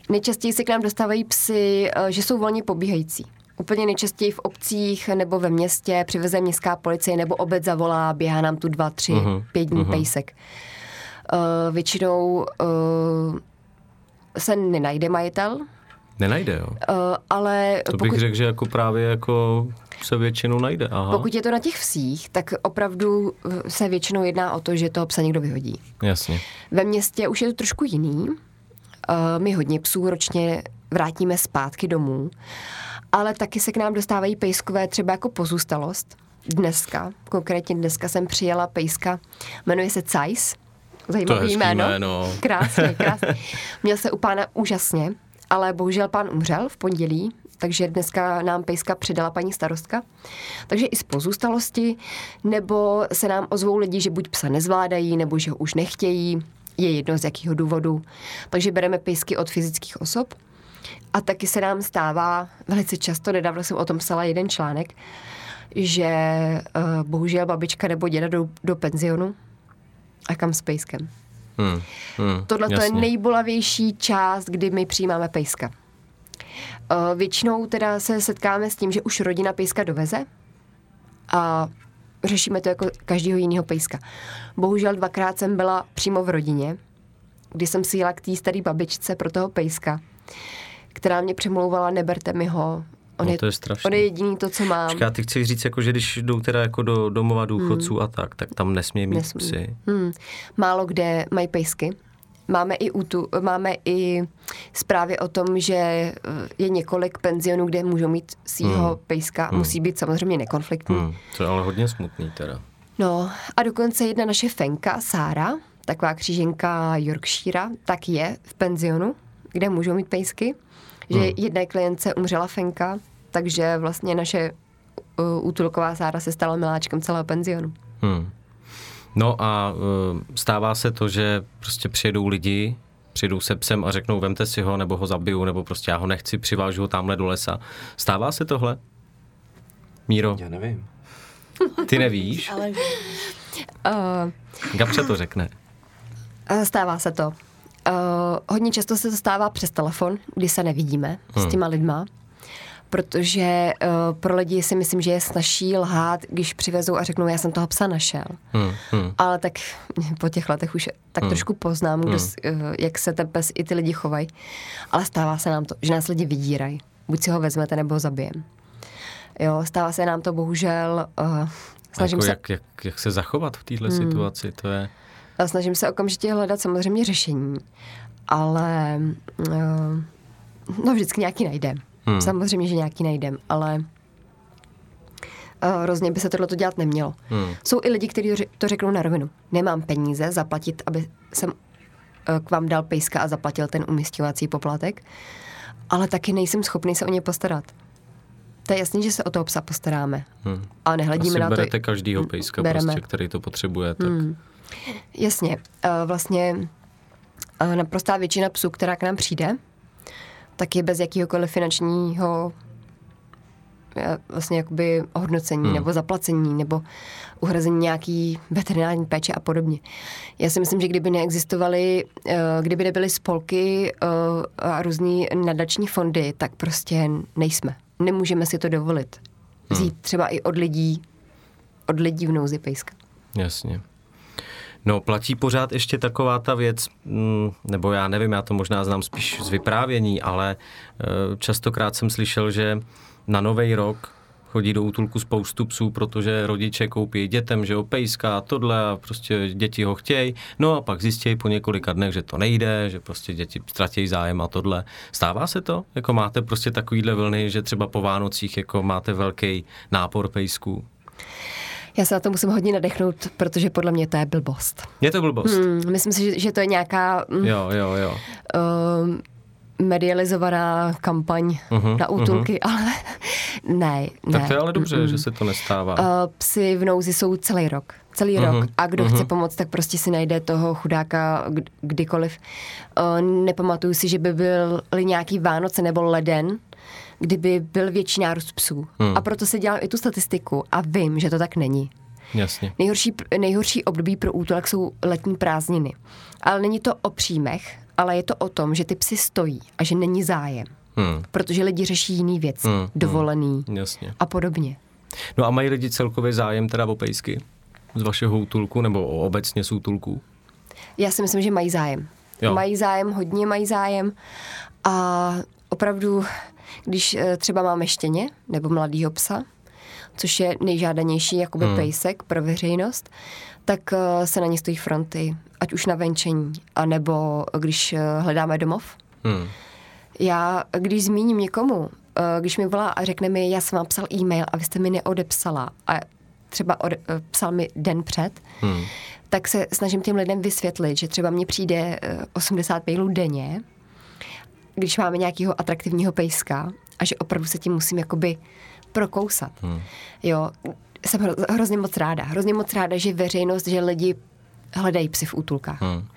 nejčastěji se k nám dostávají psy, eh, že jsou volně pobíhající. Úplně nejčastěji v obcích nebo ve městě přiveze městská policie nebo obec zavolá, běhá nám tu dva, tři, uh-huh. pět dní uh-huh. pejsek. Uh, většinou uh, se nenajde majitel, Nenajde, jo? uh, ale To bych pokud, řekl, že jako právě jako se většinou najde. Aha. pokud je to na těch vsích, tak opravdu eh, se většinou jedná o to, že toho psa někdo vyhodí. Jasně. Ve městě už je to trošku jiný. Uh, my hodně psů ročně vrátíme zpátky domů, ale taky se k nám dostávají pejskové třeba jako pozůstalost. Dneska, konkrétně dneska jsem přijela pejska, jmenuje se Cajs. Zajímavý hezký jméno. jméno. Krásně, krásně. Měl se u pána úžasně, ale bohužel pán umřel v pondělí, takže dneska nám pejska předala paní starostka. Takže i z pozůstalosti, nebo se nám ozvou lidi, že buď psa nezvládají, nebo že ho už nechtějí, je jedno z jakého důvodu. Takže bereme pejsky od fyzických osob. A taky se nám stává velice často, nedávno jsem o tom psala jeden článek, že uh, bohužel babička nebo děda jdou do penzionu a kam s pejskem. Hmm. Hmm. Tohle to je nejbolavější část, kdy my přijímáme pejska. Uh, většinou teda se setkáme s tím, že už rodina pejska doveze a řešíme to jako každého jiného pejska. Bohužel dvakrát jsem byla přímo v rodině, kdy jsem si jela k té staré babičce pro toho pejska, která mě přemlouvala, neberte mi ho, on, No, je, to je strašný. on je jediný to, co mám. Počkej, já ty chci říct, jako, že když jdou teda jako do domova důchodců a tak, tak tam nesmí mít Nesmí. psy. Hmm. Málo kde mají pejsky. Máme i, útu, máme i zprávy o tom, že eh, je několik penzionů, kde můžou mít svýho Hmm. pejska. Musí být samozřejmě nekonfliktní. Hmm. To je ale hodně smutný teda. No a dokonce jedna naše fenka, Sára, taková kříženka Yorkshire, tak je v penzionu, kde můžou mít pejsky. Že Hmm. jedné klientce umřela fenka, takže vlastně naše uh, útulková Sára se stala miláčkem celého penzionu. Hmm. No a uh, stává se to, že prostě přijedou lidi, přijdou se psem a řeknou, vemte si ho, nebo ho zabiju, nebo prostě já ho nechci, přivážu ho tamhle do lesa. Stává se tohle? Míro, Já nevím. ty nevíš? Ale Uh, Gabča to řekne. Eh, Stává se to. Uh, hodně často se to stává přes telefon, kdy se nevidíme Hmm. s těma lidma, protože uh, pro lidi si myslím, že je snažší lhát, když přivezou a řeknou, já jsem toho psa našel. Hmm. Hmm. Ale tak po těch letech už tak Hmm. trošku poznám, kdo, s- uh, jak se ten pes i ty lidi chovají. Ale stává se nám to, že nás lidi vydírají. Buď si ho vezmete, nebo ho zabijem. Jo, stává se nám to bohužel. Uh, snažím Jako se jak, jak, jak se zachovat v této hmm. situaci, to je... A snažím se okamžitě hledat samozřejmě řešení, ale uh, no vždycky nějaký najdem. Hmm. Samozřejmě, že nějaký najdem, ale uh, hrozně by se tohle to dělat nemělo. Hmm. Jsou i lidi, kteří to řeknou na rovinu. Nemám peníze zaplatit, aby jsem uh, k vám dal pejska a zaplatil ten umístěvací poplatek, ale taky nejsem schopný se o ně postarat. To je jasný, že se o toho psa postaráme. Hmm. A nehledíme Asi na to... berete každýho pejska, bereme. prostě, který to potřebuje, tak... Hmm. Jasně. eh, Vlastně eh, naprostá většina psů, která k nám přijde, tak je bez jakýhokoliv finančního eh, vlastně jakoby ohodnocení Hmm. nebo zaplacení nebo uhrazení nějaký veterinární péče a podobně. Já si myslím, že kdyby neexistovaly, kdyby nebyly spolky a různý nadační fondy, tak prostě nejsme. Nemůžeme si to dovolit. Vzít třeba i od lidí, od lidí v nouzi pejska. Jasně. No, platí pořád ještě taková ta věc, mm, nebo já nevím, já to možná znám spíš z vyprávění, ale eh, častokrát jsem slyšel, že na nový rok chodí do útulku spoustu psů, protože rodiče koupí dětem, že jo, pejska a tohle a prostě děti ho chtějí. No a pak zjistí po několika dnech, že to nejde, že prostě děti ztratí zájem a tohle. Stává se to? Jako máte prostě takovýhle vlny, že třeba po Vánocích jako máte velký nápor pejsků? Já se na to musím hodně nadechnout, protože podle mě to je blbost. Je to blbost? Hmm, myslím si, že, že to je nějaká mm, Jo, jo, jo. um, medializovaná kampaň Mhm, na útulky, ale ne, ne. Tak to je ale dobře, že se to nestává. Uh, psy v nouzi jsou celý rok. Celý Mhm, rok. A kdo mhm. chce pomoct, tak prostě si najde toho chudáka kd- kdykoliv. Uh, nepamatuju si, že by byly nějaký Vánoce nebo leden, kdyby byl větší nárůst psů. Hmm. A proto si dělám i tu statistiku a vím, že to tak není. Jasně. Nejhorší, nejhorší období pro útulek jsou letní prázdniny. Ale není to o příjmech, ale je to o tom, že ty psy stojí a že není zájem. Hmm. Protože lidi řeší jiný věci, Hmm, hmm. dovolený Jasně. a podobně. No a mají lidi celkově zájem teda o pejsky? Z vašeho útulku nebo obecně z útulků? Já si myslím, že mají zájem. Jo. Mají zájem, hodně mají zájem. A opravdu, když eh, třeba máme štěně nebo mladýho psa, což je nejžádanější jakoby hmm. pejsek pro veřejnost, tak eh, se na ně stojí fronty, ať už na venčení, anebo když eh, hledáme domov. Hmm. Já, když zmíním někomu, když mi volá a řekne mi, já jsem vám psal e-mail a vy jste mi neodepsala a třeba eh, psal mi den před, Hmm. tak se snažím těm lidem vysvětlit, že třeba mně přijde eh, 80 mailů denně, když máme nějakého atraktivního pejska a že opravdu se tím musím jakoby prokousat. Hmm. Jo, jsem hro, hrozně moc ráda. Hrozně moc ráda, že veřejnost, že lidi hledají psy v útulkách. Hmm.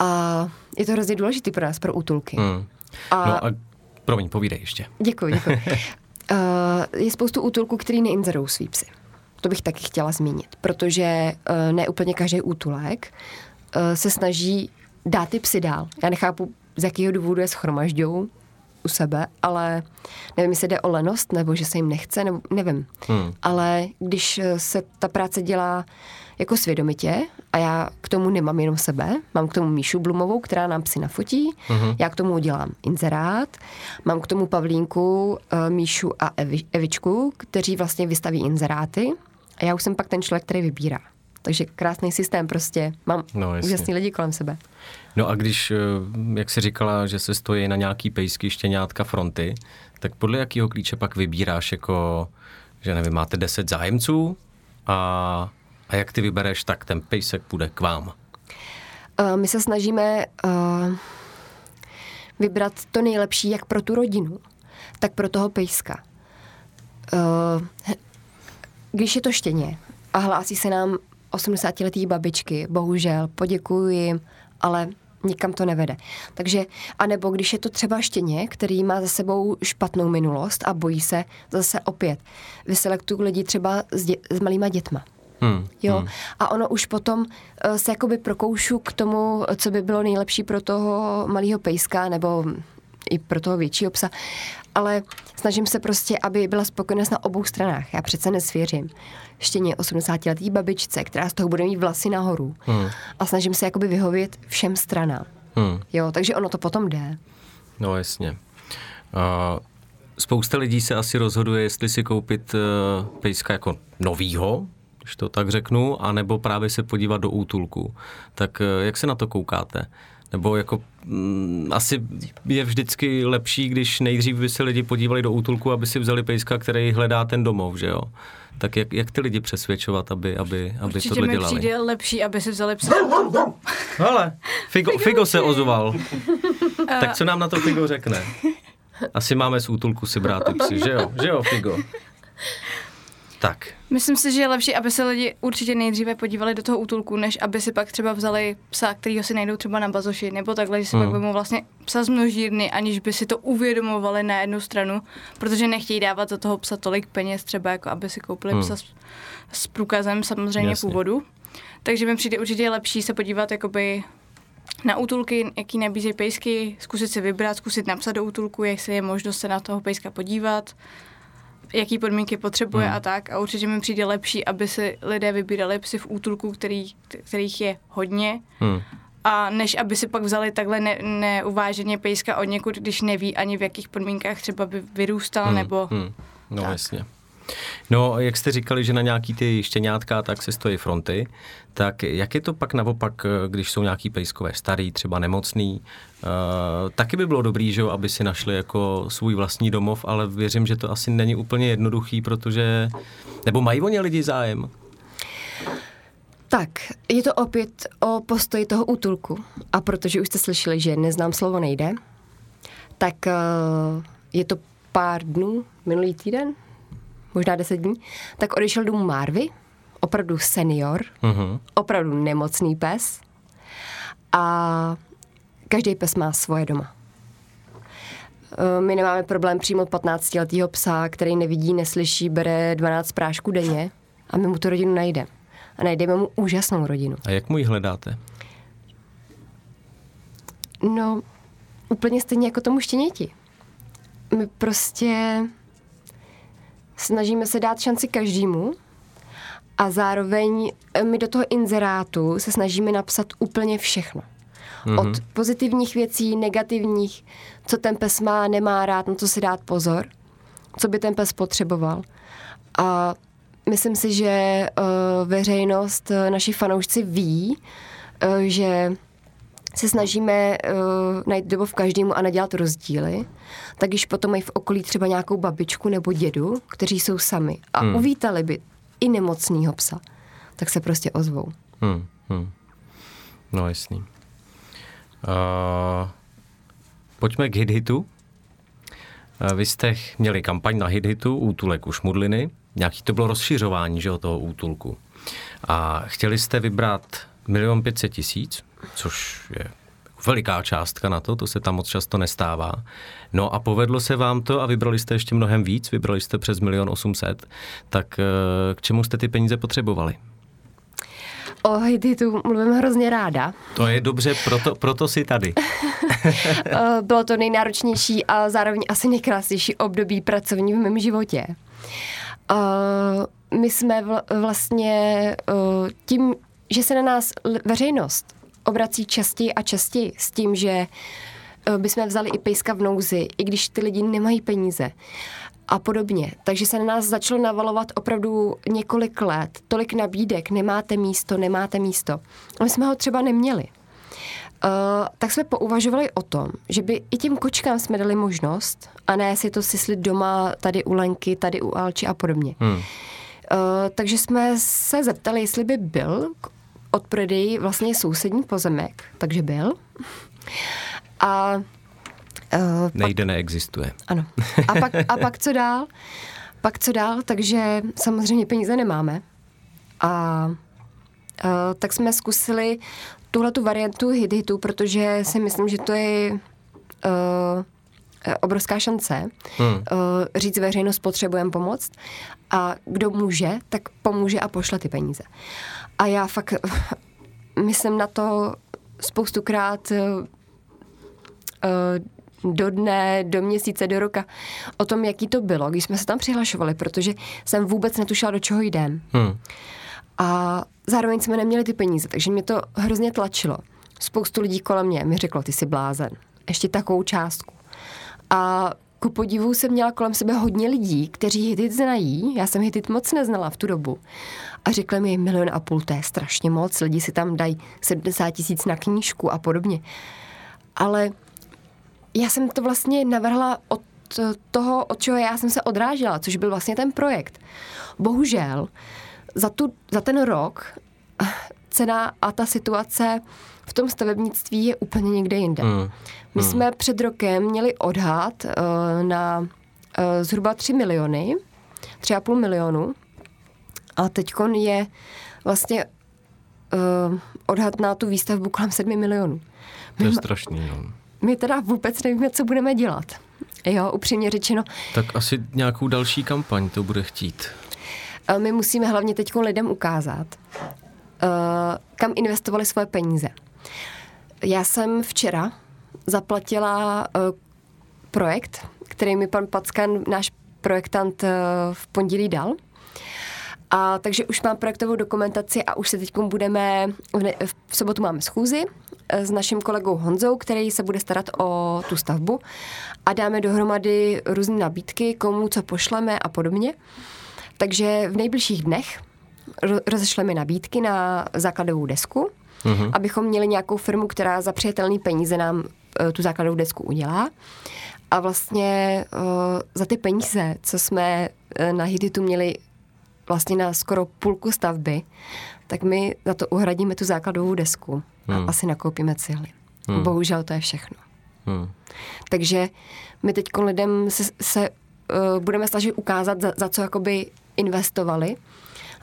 A je to hrozně důležité pro nás, pro útulky. Hmm. A, No a promiň, povídej ještě. Děkuji, děkuji. uh, je spoustu útulků, který neinzerují svý psy. To bych taky chtěla zmínit, protože uh, ne úplně každý útulek uh, se snaží dát ty psy dál. Já nechápu, z jakého důvodu je schromažďou u sebe, ale nevím, jestli jde o lenost, nebo že se jim nechce, nebo nevím. Hmm. Ale když eh, se ta práce dělá jako svědomitě a já k tomu nemám jenom sebe, mám k tomu Míšu Blumovou, která nám psy nafotí, Mhm. já k tomu udělám inzerát, mám k tomu Pavlínku, eh, Míšu a Evi, Evičku, kteří vlastně vystaví inzeráty a já už jsem pak ten člověk, který vybírá. Takže krásný systém prostě. Mám No, no, jasně. úžasný lidi kolem sebe. No a když, eh, jak jsi říkala, že se stojí na nějaký pejsky, štěňátka fronty, tak podle jakého klíče pak vybíráš jako, že nevím, máte 10 zájemců a, a jak ty vybereš, tak ten pejsek půjde k vám. Uh, my se snažíme uh, vybrat to nejlepší jak pro tu rodinu, tak pro toho pejska. Uh, když je to štěně a hlásí se nám 80-letý babičky, bohužel, poděkuji jim, ale nikam to nevede. Takže, anebo když je to třeba štěně, který má za sebou špatnou minulost a bojí se zase opět. Vyselektuju lidi třeba s, dě- s malýma dětma. Hmm. Jo. Hmm. A ono už potom eh, se jakoby prokoušu k tomu, co by bylo nejlepší pro toho malého pejska nebo i pro toho většího psa. Ale snažím se prostě, aby byla spokojenost na obou stranách. Já přece nesvěřím štěně 80-letý babičce, která z toho bude mít vlasy nahoru. Hmm. A snažím se jakoby vyhovět všem stranám. Hmm. Jo, takže ono to potom jde. No jasně. A spousta lidí se asi rozhoduje, jestli si koupit uh, pejska jako novýho, když to tak řeknu, anebo právě se podívat do útulku. Tak uh, jak se na to koukáte? Nebo jako mm, asi je vždycky lepší, když nejdřív by se lidi podívali do útulku, aby si vzali pejska, který hledá ten domov, že jo? Tak jak, jak ty lidi přesvědčovat, aby, aby, aby Určitě tohle mi dělali? přijde lepší, aby si vzali psa. Hele, Figo, Figo se ozval. tak co nám na to Figo řekne? Asi máme z útulku si brát ty psy, že jo? Že jo, Figo? Tak, Myslím si, že je lepší, aby se lidi určitě nejdříve podívali do toho útulku, než aby si pak třeba vzali psa, kterýho si najdou třeba na bazoši, nebo takhle, že si Hmm. pak vezmou vlastně psa z množírny, aniž by si to uvědomovali na jednu stranu, protože nechtějí dávat za toho psa tolik peněz, třeba jako aby si koupili Hmm. psa s, s průkazem samozřejmě Jasně. původu. Takže mi přijde určitě lepší se podívat jakoby na útulky, jaký nabízejí pejsky, zkusit si vybrat, zkusit napsat do útulku, jestli je možnost se na toho pejska podívat, jaký podmínky potřebuje Hmm. a tak. A určitě mi přijde lepší, aby si lidé vybírali psy v útulku, který, kterých je hodně, hm. a než aby si pak vzali takhle ne, neuváženě pejska od někud, když neví ani v jakých podmínkách třeba by vyrůstal, Hmm. nebo hm. No Tak. jasně. No, jak jste říkali, že na nějaký ty štěňátka tak se stojí fronty, tak jak je to pak naopak, eh, když jsou nějaký pejskové starý, třeba nemocný, uh, taky by bylo dobrý, že aby si našli jako svůj vlastní domov, ale věřím, že to asi není úplně jednoduchý, protože, nebo mají o ně lidi zájem? Tak, je to opět o postoji toho útulku. A protože už jste slyšeli, že neznám slovo nejde, tak uh, je to pár dnů, minulý týden, možná deset dní, tak odešel domů Marvy, opravdu senior, Mhm. opravdu nemocný pes. A každý pes má svoje doma. Eh, My nemáme problém přímo od 15-letého psa, který nevidí, neslyší, bere 12 prášků denně a my mu tu rodinu najdeme. A najdeme mu úžasnou rodinu. A jak mu ji hledáte? No, úplně stejně jako tomu štěněti. My prostě snažíme se dát šanci každému a zároveň eh, my do toho inzerátu se snažíme napsat úplně všechno. Mm-hmm. Od pozitivních věcí, negativních, co ten pes má, nemá rád, na co si dát pozor, co by ten pes potřeboval. A myslím si, že uh, veřejnost, uh, naši fanoušci ví, uh, že se snažíme uh, najít domov každému a nedělat rozdíly, tak když potom mají v okolí třeba nějakou babičku nebo dědu, kteří jsou sami a hmm. uvítali by i nemocného psa, tak se prostě ozvou. Hmm, hmm. No jasný. Uh, pojďme k hit-hitu. Uh, vy jste měli kampaň na hit-hitu, útulek u Šmudliny. Nějaký to bylo rozšiřování že, toho útulku. A chtěli jste vybrat milion pětset tisíc, což je veliká částka na to, to se tam moc často nestává. No a povedlo se vám to a vybrali jste ještě mnohem víc, vybrali jste přes milion osmset. Tak uh, k čemu jste ty peníze potřebovali? O Hiditu mluvím hrozně ráda. To je dobře, proto, proto si tady. Eh, Bylo to nejnáročnější a zároveň asi nejkrásnější období pracovní v mém životě. Eh, My jsme vl- vlastně eh, tím, že se na nás veřejnost obrací častěji a častěji s tím, že eh, bychom vzali i pejska v nouzi, i když ty lidi nemají peníze a podobně. Takže se na nás začalo navalovat opravdu několik let, tolik nabídek, nemáte místo, nemáte místo. A my jsme ho třeba neměli. Uh, tak jsme pouvažovali o tom, že by i těm kočkám jsme dali možnost a ne si to syslit doma tady u Lenky, tady u Alči a podobně. Hmm. Uh, takže jsme se zeptali, jestli by byl k odprodeji vlastně sousední pozemek, takže byl. A uh, Nejde, neexistuje. ano. A pak, a pak co dál? Pak co dál? Takže samozřejmě peníze nemáme. A uh, tak jsme zkusili tuhle tu variantu hit hitu, protože si myslím, že to je uh, obrovská šance hmm. uh, říct veřejnost potřebujeme pomoct a kdo může, tak pomůže a pošle ty peníze. A já fakt myslím na to spoustukrát uh, uh, do dne, do měsíce, do roka, o tom, jaký to bylo, když jsme se tam přihlašovali, protože jsem vůbec netušila, do čeho jdem. Hmm. A zároveň jsme neměli ty peníze, takže mě to hrozně tlačilo. Spoustu lidí kolem mě mi řeklo, ty jsi blázen. Ještě takovou částku. A ku podivu jsem měla kolem sebe hodně lidí, kteří hitit znají. Já jsem hitit moc neznala v tu dobu. A řekli mi, milion a půl, to je strašně moc. Lidi si tam dají 70 tisíc na knížku a podobně. Ale já jsem to vlastně navrhla od toho, od čeho já jsem se odrážela, což byl vlastně ten projekt. Bohužel, za, tu, za ten rok cena a ta situace v tom stavebnictví je úplně někde jinde. Hmm. My jsme před rokem měli odhad uh, na uh, zhruba 3 miliony, 3,5 milionu a teď je vlastně uh, odhad na tu výstavbu kolem 7 milionů. To je strašný, no. My teda vůbec nevíme, co budeme dělat. Jo, upřímně řečeno, Tak asi nějakou další kampaň to bude chtít. my musíme hlavně teď lidem ukázat, eh, kam investovali svoje peníze. Já jsem včera zaplatila eh, projekt, který mi pan Packan, náš projektant, v pondělí dal. A takže už mám projektovou dokumentaci a už se teď budeme, v, ne, v sobotu máme schůzi eh, s naším kolegou Honzou, který se bude starat o tu stavbu a dáme dohromady různé nabídky, komu co pošleme a podobně. Takže v nejbližších dnech ro- rozešleme nabídky na základovou desku, mm-hmm. abychom měli nějakou firmu, která za přijatelný peníze nám uh, tu základovou desku udělá. A vlastně uh, za ty peníze, co jsme na Hiditu měli vlastně na skoro půlku stavby, tak my za to uhradíme tu základovou desku a Hmm. asi nakoupíme cihly. Hmm. Bohužel to je všechno. Hmm. Takže my teď lidem se, se uh, budeme snažit ukázat, za, za co jakoby investovali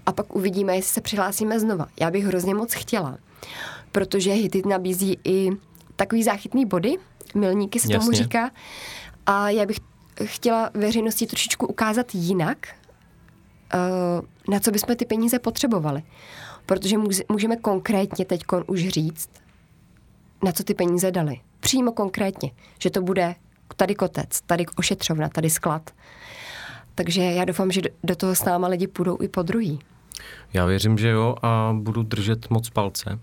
a pak uvidíme, jestli se přihlásíme znova. Já bych hrozně moc chtěla, protože Hitit nabízí i takový záchytný body, milníky se tomu Jasně. říká, a já bych chtěla veřejnosti trošičku ukázat jinak, na co bychom ty peníze potřebovali. Protože může- můžeme konkrétně teď už říct, na co ty peníze dali. Přímo konkrétně, že to bude tady kotec, tady ošetřovna, tady sklad. Takže já doufám, že do- do toho s náma lidi půjdou i po druhý. Já věřím, že jo a budu držet moc palce.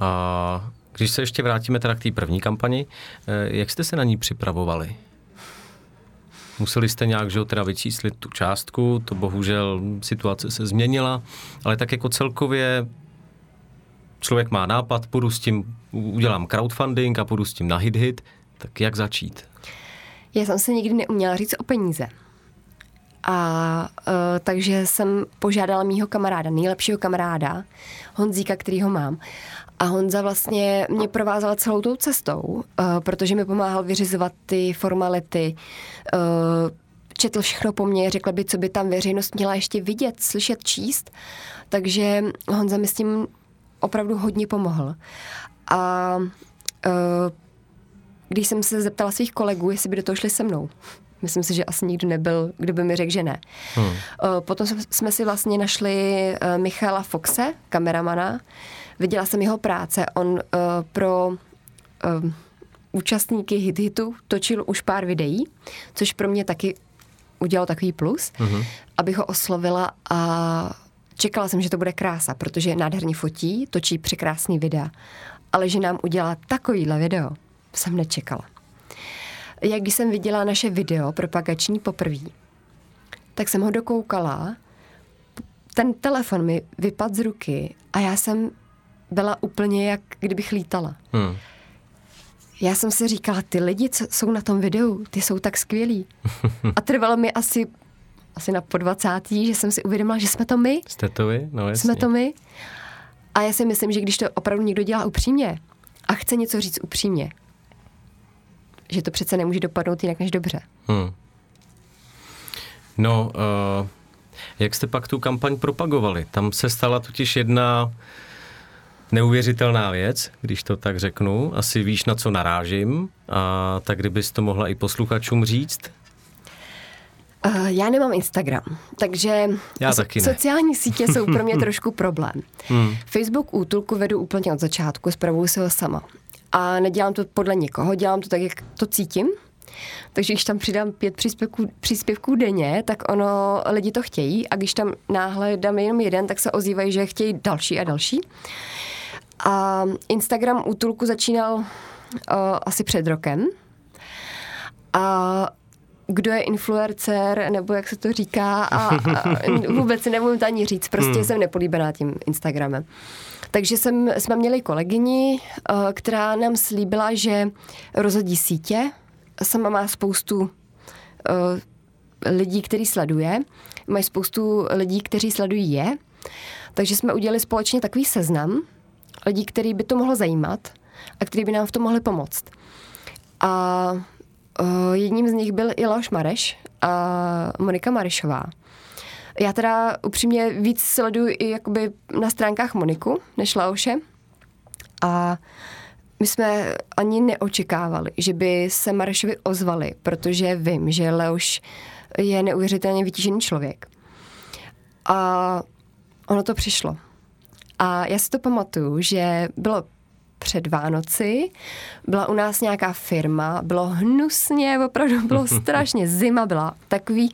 A když se ještě vrátíme teda k té první kampani, eh, jak jste se na ní připravovali? Museli jste nějak, že teda vyčíslit tu částku, to bohužel situace se změnila, ale tak jako celkově člověk má nápad, půjdu s tím, udělám crowdfunding a půjdu s tím na hit hit, tak jak začít? Já jsem se nikdy neuměla říct o peníze. A uh, takže jsem požádala mýho kamaráda, nejlepšího kamaráda, Honzíka, který ho mám. A Honza vlastně mě provázal celou tou cestou, uh, protože mi pomáhal vyřizovat ty formality, uh, četl všechno po mně, řekl by, co by tam veřejnost měla ještě vidět, slyšet, číst. Takže Honza mi s tím opravdu hodně pomohl. A uh, když jsem se zeptala svých kolegů, jestli by do toho šli se mnou. Myslím si, že asi nikdo nebyl, kdo by mi řekl, že ne. Hmm. Potom jsme- si vlastně našli eh, Michala Foxe, kameramana. Viděla jsem jeho práce. On eh, pro eh, účastníky Hit Hitu točil už pár videí, což pro mě taky udělal takový plus, mm-hmm. abych ho oslovila a čekala jsem, že to bude krása, protože nádherně fotí, točí překrásný videa. Ale že nám udělá takovýhle video, jsem nečekala. Jak když jsem viděla naše video propagační poprvé, tak jsem ho dokoukala, ten telefon mi vypadl z ruky a já jsem byla úplně jak kdybych lítala. Hmm. Já jsem si říkala, ty lidi, co jsou na tom videu, ty jsou tak skvělí. A trvalo mi asi, asi na po 20. že jsem si uvědomila, že jsme to my. Jste to vy? No jasně. Jsme to my. A já si myslím, že když to opravdu někdo dělá upřímně a chce něco říct upřímně, že to přece nemůže dopadnout jinak než dobře. Hmm. No, uh, jak jste pak tu kampaň propagovali? Tam se stala totiž jedna neuvěřitelná věc, když to tak řeknu. Asi víš, na co narážím. A tak kdybys to mohla i posluchačům říct. Uh, já nemám Instagram, takže Já taky ne. sociální sítě jsou pro mě trošku problém. Hmm. Facebook útulku vedu úplně od začátku, zpravuju se ho sama. A nedělám to podle někoho, dělám to tak, jak to cítím. Takže když tam přidám pět příspěvků, příspěvků denně, tak ono, lidi to chtějí a když tam náhle dám jenom jeden, tak se ozývají, že chtějí další a další. A Instagram útulku začínal uh, asi před rokem. A kdo je influencer, nebo jak se to říká, a, a vůbec si nemůžu to ani říct, prostě hmm. jsem nepolíbená tím Instagramem. Takže jsem, jsme měli kolegyni, uh, která nám slíbila, že rozhodí sítě, sama má spoustu uh, lidí, který sleduje, mají spoustu lidí, kteří sledují je, takže jsme udělali společně takový seznam lidí, který by to mohlo zajímat a který by nám v tom mohli pomoct. A uh, jedním z nich byl i Leoš Mareš a Monika Marešová. Já teda upřímně víc sleduju i jakoby na stránkách Moniku než Leoše. A my jsme ani neočekávali, že by se Marešovi ozvali, protože vím, že Leoš je neuvěřitelně vytížený člověk. A ono to přišlo. A já si to pamatuju, že bylo před Vánoci. Byla u nás nějaká firma, bylo hnusně, opravdu bylo strašně. Zima byla takový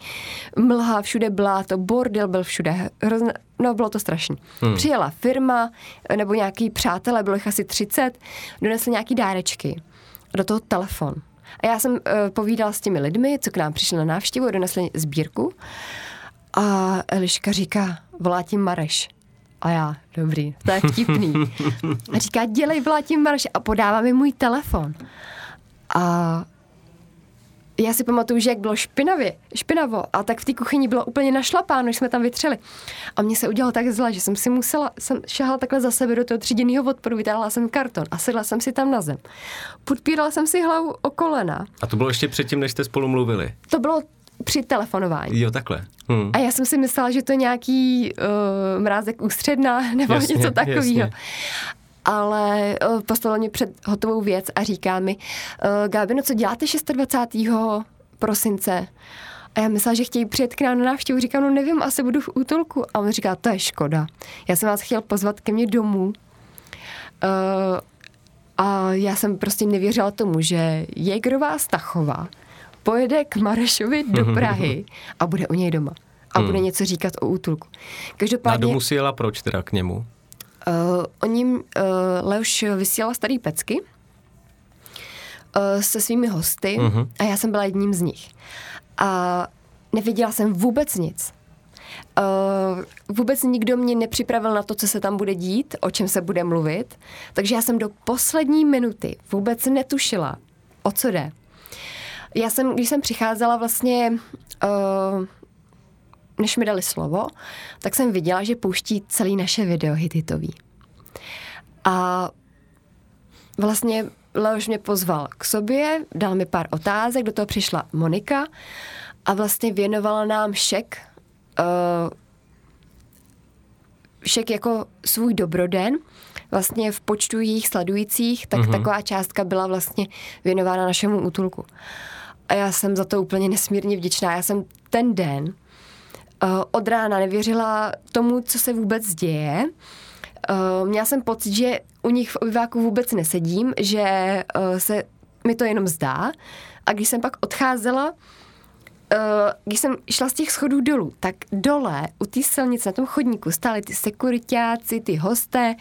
mlha, všude bláto, bordel byl všude. Hrozně, no, bylo to strašné. Hmm. Přijela firma, nebo nějaký přátelé, bylo jich asi 30, donesli nějaký dárečky. Do toho telefon. A já jsem uh, povídala s těmi lidmi, co k nám přišli na návštěvu, donesli sbírku. A Eliška říká, volá tím Mareš. A já, dobrý, to je vtipný. A říká, dělej, volá tím Mareš a podává mi můj telefon. A já si pamatuju, že jak bylo špinavě, špinavo a tak v té kuchyni bylo úplně našlapáno, když jsme tam vytřeli. A mně se udělalo tak zle, že jsem si musela, jsem šahala takhle za sebe do toho tříděného odporu, vytáhla jsem karton a sedla jsem si tam na zem. Podpírala jsem si hlavu o kolena. A to bylo ještě předtím, než jste spolu mluvili? To bylo při telefonování. Jo, takhle. Hmm. A já jsem si myslela, že to je nějaký uh, mrázek ústředná nebo Jasně, něco takového. Ale uh, postavil mě před hotovou věc a říká mi, uh, Gábino, co děláte 26. prosince? A já myslela, že chtějí přijet k nám na návštěvu. Říkám, no nevím, asi budu v útulku. A on říká, to je škoda. Já jsem vás chtěl pozvat ke mně domů. Uh, a já jsem prostě nevěřila tomu, že Jägerová Stachová pojede k Marešovi do Prahy a bude u něj doma. A bude něco říkat o útulku. Na Každopádně... domu si jela proč teda k němu? Uh, oni, uh, Leoš vysílala starý pecky uh, se svými hosty Mhm. a já jsem byla jedním z nich. A nevěděla jsem vůbec nic. Uh, vůbec nikdo mě nepřipravil na to, co se tam bude dít, o čem se bude mluvit, takže já jsem do poslední minuty vůbec netušila, o co jde. Já jsem, když jsem přicházela vlastně, uh, než mi dali slovo, tak jsem viděla, že pouští celý naše video hititový. A vlastně Leoš mě pozval k sobě, dal mi pár otázek, do toho přišla Monika a vlastně věnovala nám šek, uh, šek jako svůj dobroden, vlastně v počtu jejich sledujících, tak mm-hmm. taková částka byla vlastně věnována našemu útulku. A já jsem za to úplně nesmírně vděčná. Já jsem ten den uh, od rána nevěřila tomu, co se vůbec děje. Uh, měla jsem pocit, že u nich v obyváku vůbec nesedím, že uh, se mi to jenom zdá. A když jsem pak odcházela, když jsem šla z těch schodů dolů, tak dole u té silnice na tom chodníku stáli ty sekuritáci, ty hosté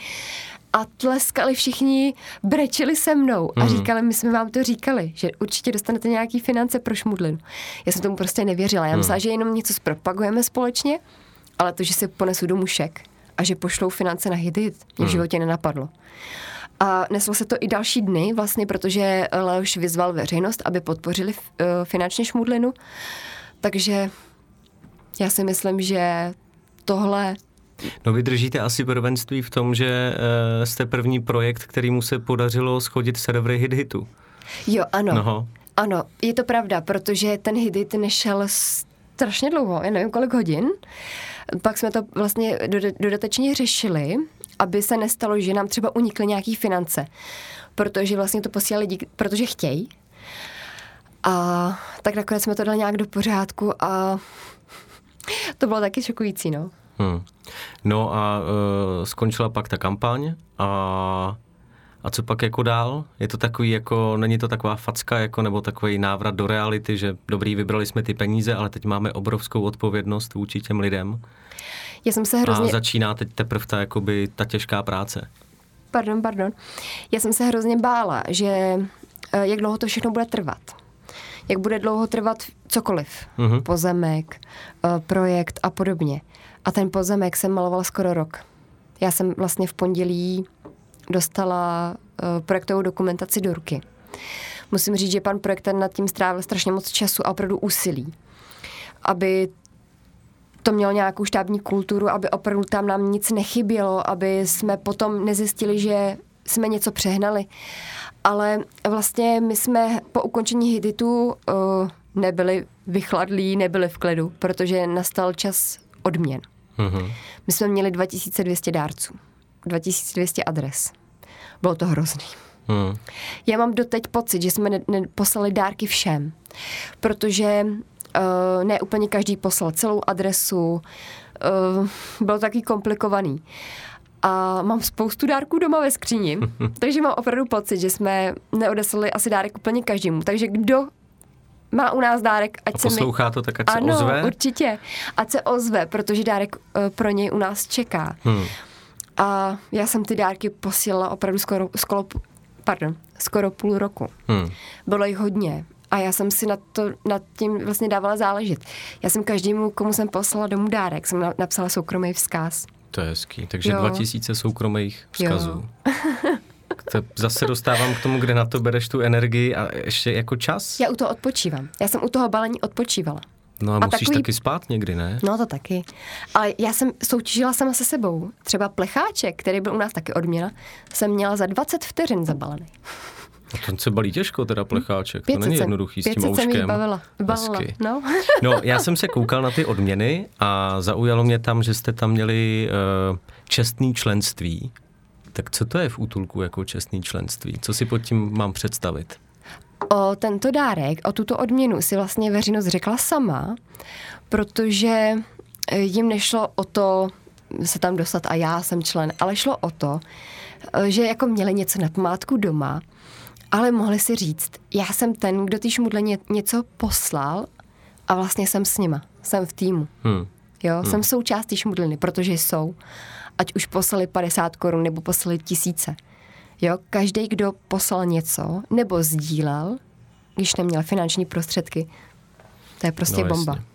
a tleskali všichni, brečeli se mnou a říkali, my jsme vám to říkali, že určitě dostanete nějaký finance pro šmudlinu. Já jsem tomu prostě nevěřila. Já myslela, že jenom něco zpropagujeme společně, ale to, že si ponesu domů šek a že pošlou finance na hit, mě v životě nenapadlo. A neslo se to i další dny, vlastně, protože Leoš vyzval veřejnost, aby podpořili uh, finančně šmudlinu. Takže já si myslím, že tohle No vy držíte asi prvenství v tom, že uh, jste první projekt, kterýmu se podařilo schodit servery hit hitu. Jo, ano. Noho. Ano, je to pravda, protože ten hit nešel strašně dlouho, já nevím kolik hodin. Pak jsme to vlastně doda- dodatečně řešili, aby se nestalo, že nám třeba unikly nějaký finance. Protože vlastně to posílali díky, protože chtějí. A tak nakonec jsme to dali nějak do pořádku a to bylo taky šokující, no. Hmm. No a uh, skončila pak ta kampaň a, a co pak jako dál? Je to takový jako, není to taková facka jako nebo takový návrat do reality, že dobrý, vybrali jsme ty peníze, ale teď máme obrovskou odpovědnost vůči těm lidem Já jsem se a hrozně... začíná teď teprve ta, jakoby, ta těžká práce. Pardon, pardon. Já jsem se hrozně bála, že eh, jak dlouho to všechno bude trvat. Jak bude dlouho trvat cokoliv. Mhm. Pozemek, eh, projekt a podobně. A ten pozemek jsem malovala skoro rok. Já jsem vlastně v pondělí dostala eh, projektovou dokumentaci do ruky. Musím říct, že pan projektant nad tím strávil strašně moc času a opravdu úsilí, aby to mělo nějakou štábní kulturu, aby opravdu tam nám nic nechybělo, aby jsme potom nezjistili, že jsme něco přehnali. Ale vlastně my jsme po ukončení hiditu uh, nebyli vychladlí, nebyli v klidu, protože nastal čas odměn. Mhm. My jsme měli 2200 dárců, 2200 adres. Bylo to hrozný. Hmm. Já mám doteď pocit, že jsme ne- neposlali dárky všem, protože uh, ne úplně každý poslal celou adresu, uh, bylo taky komplikovaný. A mám spoustu dárků doma ve skříni, takže mám opravdu pocit, že jsme neodeslali asi dárek úplně každému. Takže kdo má u nás dárek, ať A se mi... poslouchá to tak, ať se ano, ozve? určitě. Ať se ozve, protože dárek eh, pro něj u nás čeká. Hmm. A já jsem ty dárky posílala opravdu skoro, skoro, pardon, skoro půl roku. Hmm. Bylo jich hodně. A já jsem si nad, to, nad tím vlastně dávala záležet. Já jsem každému, komu jsem poslala domů dárek, jsem na, napsala soukromý vzkaz. To je hezký. Takže Jo. 2000 soukromých vzkazů. Jo. To zase dostávám k tomu, kde na to bereš tu energii a ještě jako čas. Já u toho odpočívám. Já jsem u toho balení odpočívala. No a, a musíš takový- taky spát někdy, ne? No to taky. Ale já jsem soutěžila sama se sebou. Třeba plecháček, který byl u nás taky odměna, jsem měla za 20 vteřin zabalený. A ten se balí těžko, teda plecháček. To není jsem- jednoduchý s tím 500 jsem ouškem. bavila. bavila. No. No, já jsem se koukal na ty odměny a zaujalo mě tam, že jste tam měli uh, čestný členství. Tak co to je v útulku jako čestný členství? Co si pod tím mám představit? O tento dárek, o tuto odměnu si vlastně veřejnost řekla sama, protože eh, jim nešlo o to se tam dostat a já jsem člen, ale šlo o to, eh, že jako měli něco na památku doma, ale mohli si říct, já jsem ten, kdo ty šmudle ně, něco poslal a vlastně jsem s nima, jsem v týmu. Hm. Jo, hmm. jsem součástí šmudliny, protože jsou. Ať už poslali 50 korun nebo poslali tisíce. Jo, každý, kdo poslal něco nebo sdílel, když neměl finanční prostředky, to je prostě No, bomba. jasně.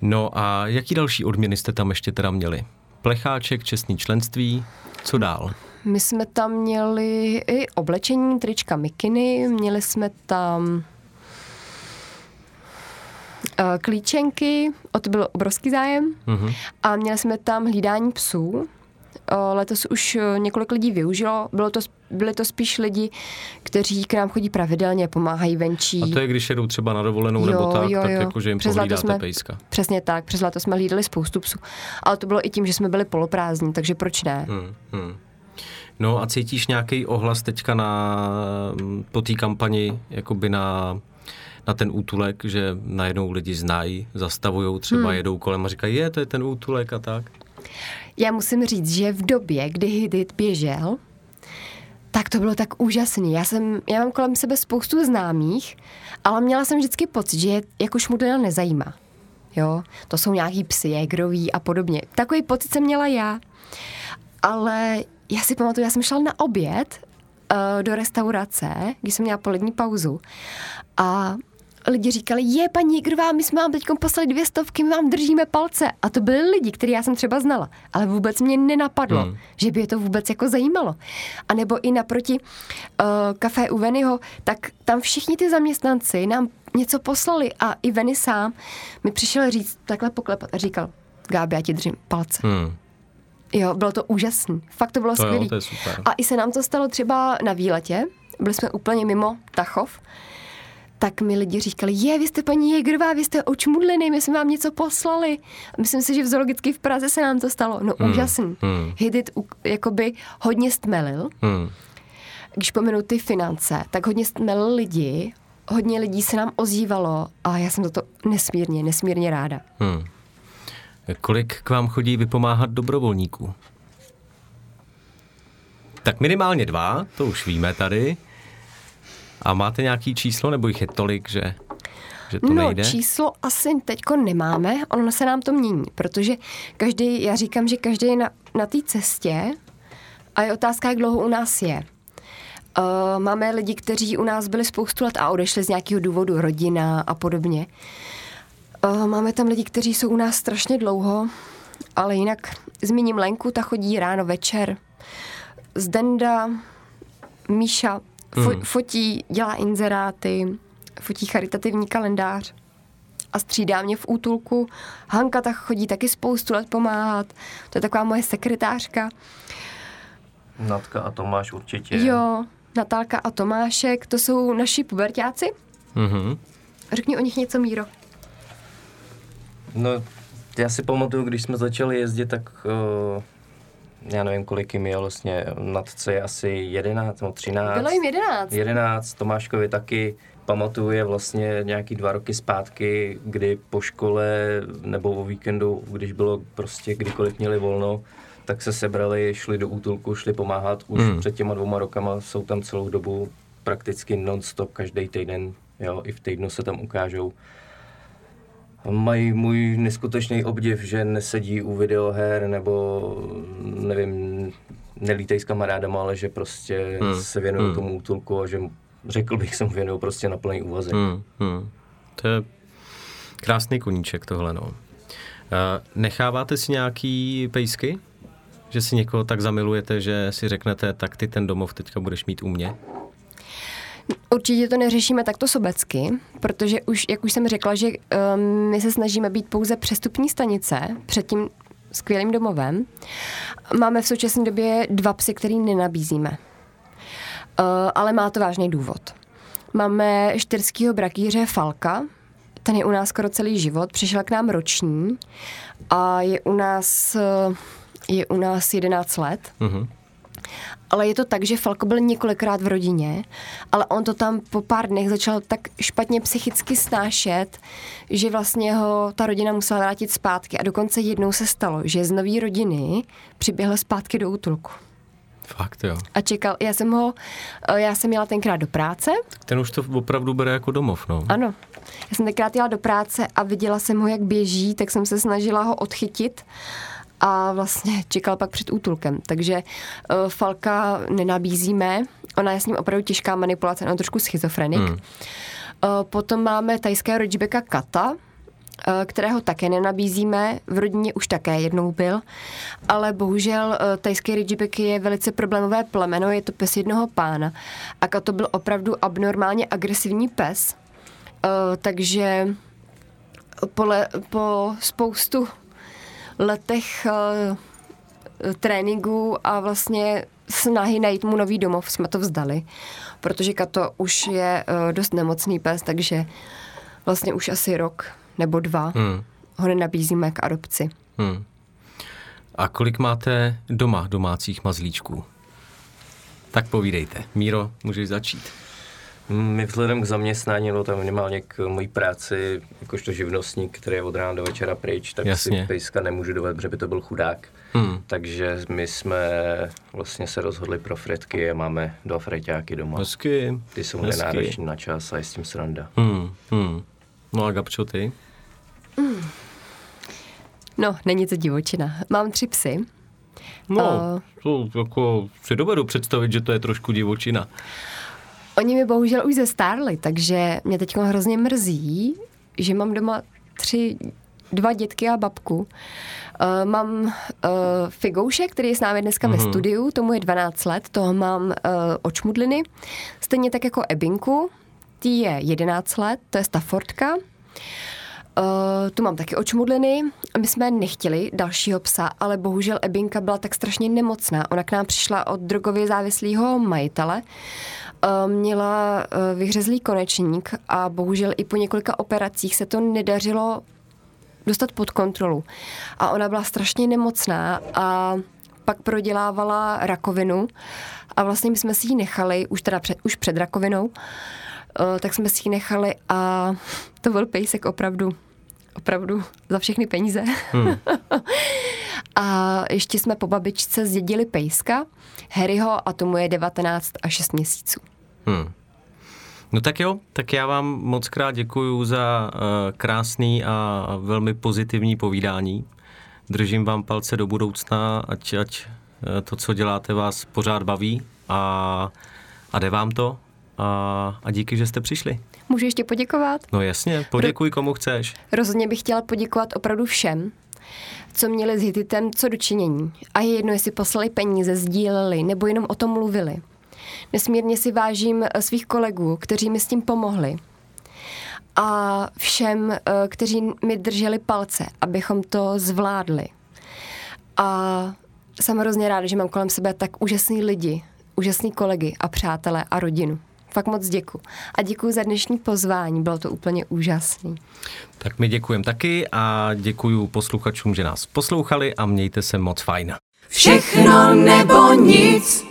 No a jaký další odměny jste tam ještě teda měli? Plecháček, čestný členství, co dál? My jsme tam měli i oblečení, trička mikiny, měli jsme tam klíčenky, o to byl obrovský zájem. Mhm. A měli jsme tam hlídání psů. O, Letos už eh, několik lidí využilo. Bylo to, byli to spíš lidi, kteří k nám chodí pravidelně, pomáhají venčí. A to je, když jedou třeba na dovolenou nebo Jo, tak, jo, tak jo. jako, že jim Přes pohlídáte jsme- pejska. Přesně tak, přes léto jsme hlídali spoustu psů. Ale to bylo i tím, že jsme byli poloprázdní, takže proč ne? Hmm, hmm. No a cítíš nějaký ohlas teďka na, po té kampani, jakoby na, na ten útulek, že najednou lidi znají, zastavují, třeba hmm. jedou kolem a říkají, je, to je ten útulek a tak. Já musím říct, že v době, kdy Hidit běžel, tak to bylo tak úžasný. Já, jsem, já mám kolem sebe spoustu známých, ale měla jsem vždycky pocit, že je jako šmudlina nezajímá. Jo, to jsou nějaký psy, jégrový a podobně. Takový pocit jsem měla já. Ale já si pamatuju, já jsem šla na oběd uh, do restaurace, když jsem měla polední pauzu. A lidi říkali, je paní Jigrová, my jsme vám teď poslali dvě stovky, my vám držíme palce. A to byli lidi, který já jsem třeba znala, ale vůbec mě nenapadlo, Hmm. že by je to vůbec jako zajímalo. A nebo i naproti uh, kafe u Venyho, tak tam všichni ty zaměstnanci nám něco poslali a i Veny sám mi přišel říct, takhle poklepat a říkal, Gábi, já ti držím palce. Hmm. Jo, bylo to úžasný. Fakt to bylo To skvělé. A i se nám to stalo třeba na výletě. Byli jsme úplně mimo Tachov. Tak mi lidi říkali, je, vy jste paní Jegrová, vy jste očmudliny, my jsme vám něco poslali. Myslím si, že v zoologicky v Praze se nám to stalo. No Hmm, úžasný. hmm. Hidit jakoby hodně stmelil. Hmm. Když pominu ty finance, tak hodně stmelil lidi, hodně lidí se nám ozývalo a já jsem za to nesmírně, nesmírně ráda. Hmm. Kolik k vám chodí vypomáhat dobrovolníků? Tak minimálně dva, to už víme tady. A máte nějaký číslo, nebo jich je tolik, že, že to no, nejde? číslo asi teďko nemáme, ono se nám to mění, protože každý, já říkám, že každý je na, na té cestě a je otázka, jak dlouho u nás je. Uh, máme lidi, kteří u nás byli spoustu let a odešli z nějakého důvodu, rodina a podobně. Uh, máme tam lidi, kteří jsou u nás strašně dlouho, ale jinak zmíním Lenku, ta chodí ráno, večer. Zdenda, Míša fo- Hmm. fotí, dělá inzeráty, fotí charitativní kalendář a střídá mě v útulku. Hanka tak chodí taky spoustu let pomáhat. To je taková moje sekretářka. Natka a Tomáš určitě. Jo, Natálka a Tomášek, to jsou naši pubertáci. Mhm. Řekni o nich něco, Míro. No, já si pamatuju, když jsme začali jezdit, tak uh, já nevím, kolik jim je vlastně, nadce je asi 11 nebo 13. Bylo jim jedenáct. 11, Tomáškovi taky. Pamatuju je vlastně nějaký dva roky zpátky, kdy po škole nebo o víkendu, když bylo prostě kdykoliv měli volno, tak se sebrali, šli do útulku, šli pomáhat. Už Hmm. před těma dvouma rokama jsou tam celou dobu prakticky non-stop, každý týden, jo, i v týdnu se tam ukážou. Mají můj neskutečný obdiv, že nesedí u videoher nebo nevím, nelítej s kamarádama, ale že prostě Hmm. se věnují Hmm. tomu útulku a že řekl bych, se mu věnují prostě na plný úvazek. Hmm, hmm. To je krásný koníček tohle, no. Uh, necháváte si nějaký pejsky? Že si někoho tak zamilujete, že si řeknete, tak ty ten domov teďka budeš mít u mě? Určitě to neřešíme takto sobecky, protože už, jak už jsem řekla, že um, my se snažíme být pouze přestupní stanice před tím skvělým domovem. Máme v současné době dva psy, který nenabízíme. Uh, ale má to vážný důvod. Máme štyrskýho brakýře Falka, ten je u nás skoro celý život, přišel k nám roční a je u nás, uh, je u nás 11 let. Mhm. Ale je to tak, že Falko byl několikrát v rodině, ale on to tam po pár dnech začal tak špatně psychicky snášet, že vlastně ho ta rodina musela vrátit zpátky. A dokonce jednou se stalo, že z nový rodiny přiběhl zpátky do útulku. Fakt jo. A čekal, já jsem ho, já jsem jela tenkrát do práce, Ten už to opravdu bere jako domov, no. ano. Já jsem tenkrát jela do práce a viděla jsem ho, jak běží, tak jsem se snažila ho odchytit a vlastně čekal pak před útulkem. Takže uh, Falka nenabízíme, ona je s ním opravdu těžká manipulace, on je trošku schizofrenik. Hmm. Uh, potom máme tajského Ridgebacka Kata, eh, kterého také nenabízíme. V rodině už také jednou byl, ale bohužel eh, tajský Ridgeback je velice problémové plemeno, je to pes jednoho pána. A Kato byl opravdu abnormálně agresivní pes, Eh, takže po, le, po spoustu letech uh, tréninku a vlastně snahy najít mu nový domov jsme to vzdali, protože Kato už je uh, dost nemocný pes, takže vlastně už asi rok nebo dva Hmm. ho nenabízíme k adopci. Hmm. A kolik máte doma domácích mazlíčků? Tak povídejte. Míro, můžeš začít. My vzhledem k zaměstnání, no tam minimálně k mojí práci, jakožto živnostník, který je od rána do večera pryč, tak Jasně. si pejska nemůžu dovedt, protože by to byl chudák. Hmm. Takže my jsme vlastně se rozhodli pro fretky a máme dva freťáky doma. Hezky. Ty jsou hezky. nenároční na čas a je s tím sranda. Hmm. Hmm. No a Gabčo, ty? No, není to divočina. Mám tři psy. No, A- to jako si dovedu představit, že to je trošku divočina. Oni mi bohužel už zestárli, takže mě teď hrozně mrzí, že mám doma tři, dva dětky a babku. Uh, mám uh, Figouše, který je s námi dneska mm-hmm. ve studiu, tomu je 12 let, toho mám uh, očmudliny. Stejně tak jako Ebinku, tý je 11 let, to je Staffordka. Uh, tu mám taky očmudliny. My jsme nechtěli dalšího psa, ale bohužel Ebinka byla tak strašně nemocná. Ona k nám přišla od drogově závislého majitele. Uh, měla uh, vyhřezlý konečník a bohužel i po několika operacích se to nedařilo dostat pod kontrolu. A ona byla strašně nemocná a pak prodělávala rakovinu a vlastně my jsme si ji nechali, už teda před, už před rakovinou, tak jsme si ji nechali a to byl pejsek opravdu, opravdu za všechny peníze. Hmm. a ještě jsme po babičce zdědili pejska, Harryho a tomu je 19 a 6 měsíců. Hmm. No tak jo, tak já vám moc krát děkuju za uh, krásný a velmi pozitivní povídání. Držím vám palce do budoucna, ať, ať eh, to, co děláte, vás pořád baví a, a jde vám to. A, a díky, že jste přišli. Můžu ještě poděkovat? No jasně, poděkuj komu chceš. Rozhodně bych chtěla poděkovat opravdu všem, co měli s Hititem co dočinění. A je jedno, jestli poslali peníze, sdíleli nebo jenom o tom mluvili. Nesmírně si vážím eh, svých kolegů, kteří mi s tím pomohli. A všem, eh, kteří mi drželi palce, abychom to zvládli. A jsem hrozně ráda, že mám kolem sebe tak úžasný lidi, úžasný kolegy a přátelé a rodinu. Fakt moc děkuji. A děkuji za dnešní pozvání, bylo to úplně úžasný. Tak my děkujeme taky a děkuju posluchačům, že nás poslouchali a mějte se moc fajn. Všechno nebo nic.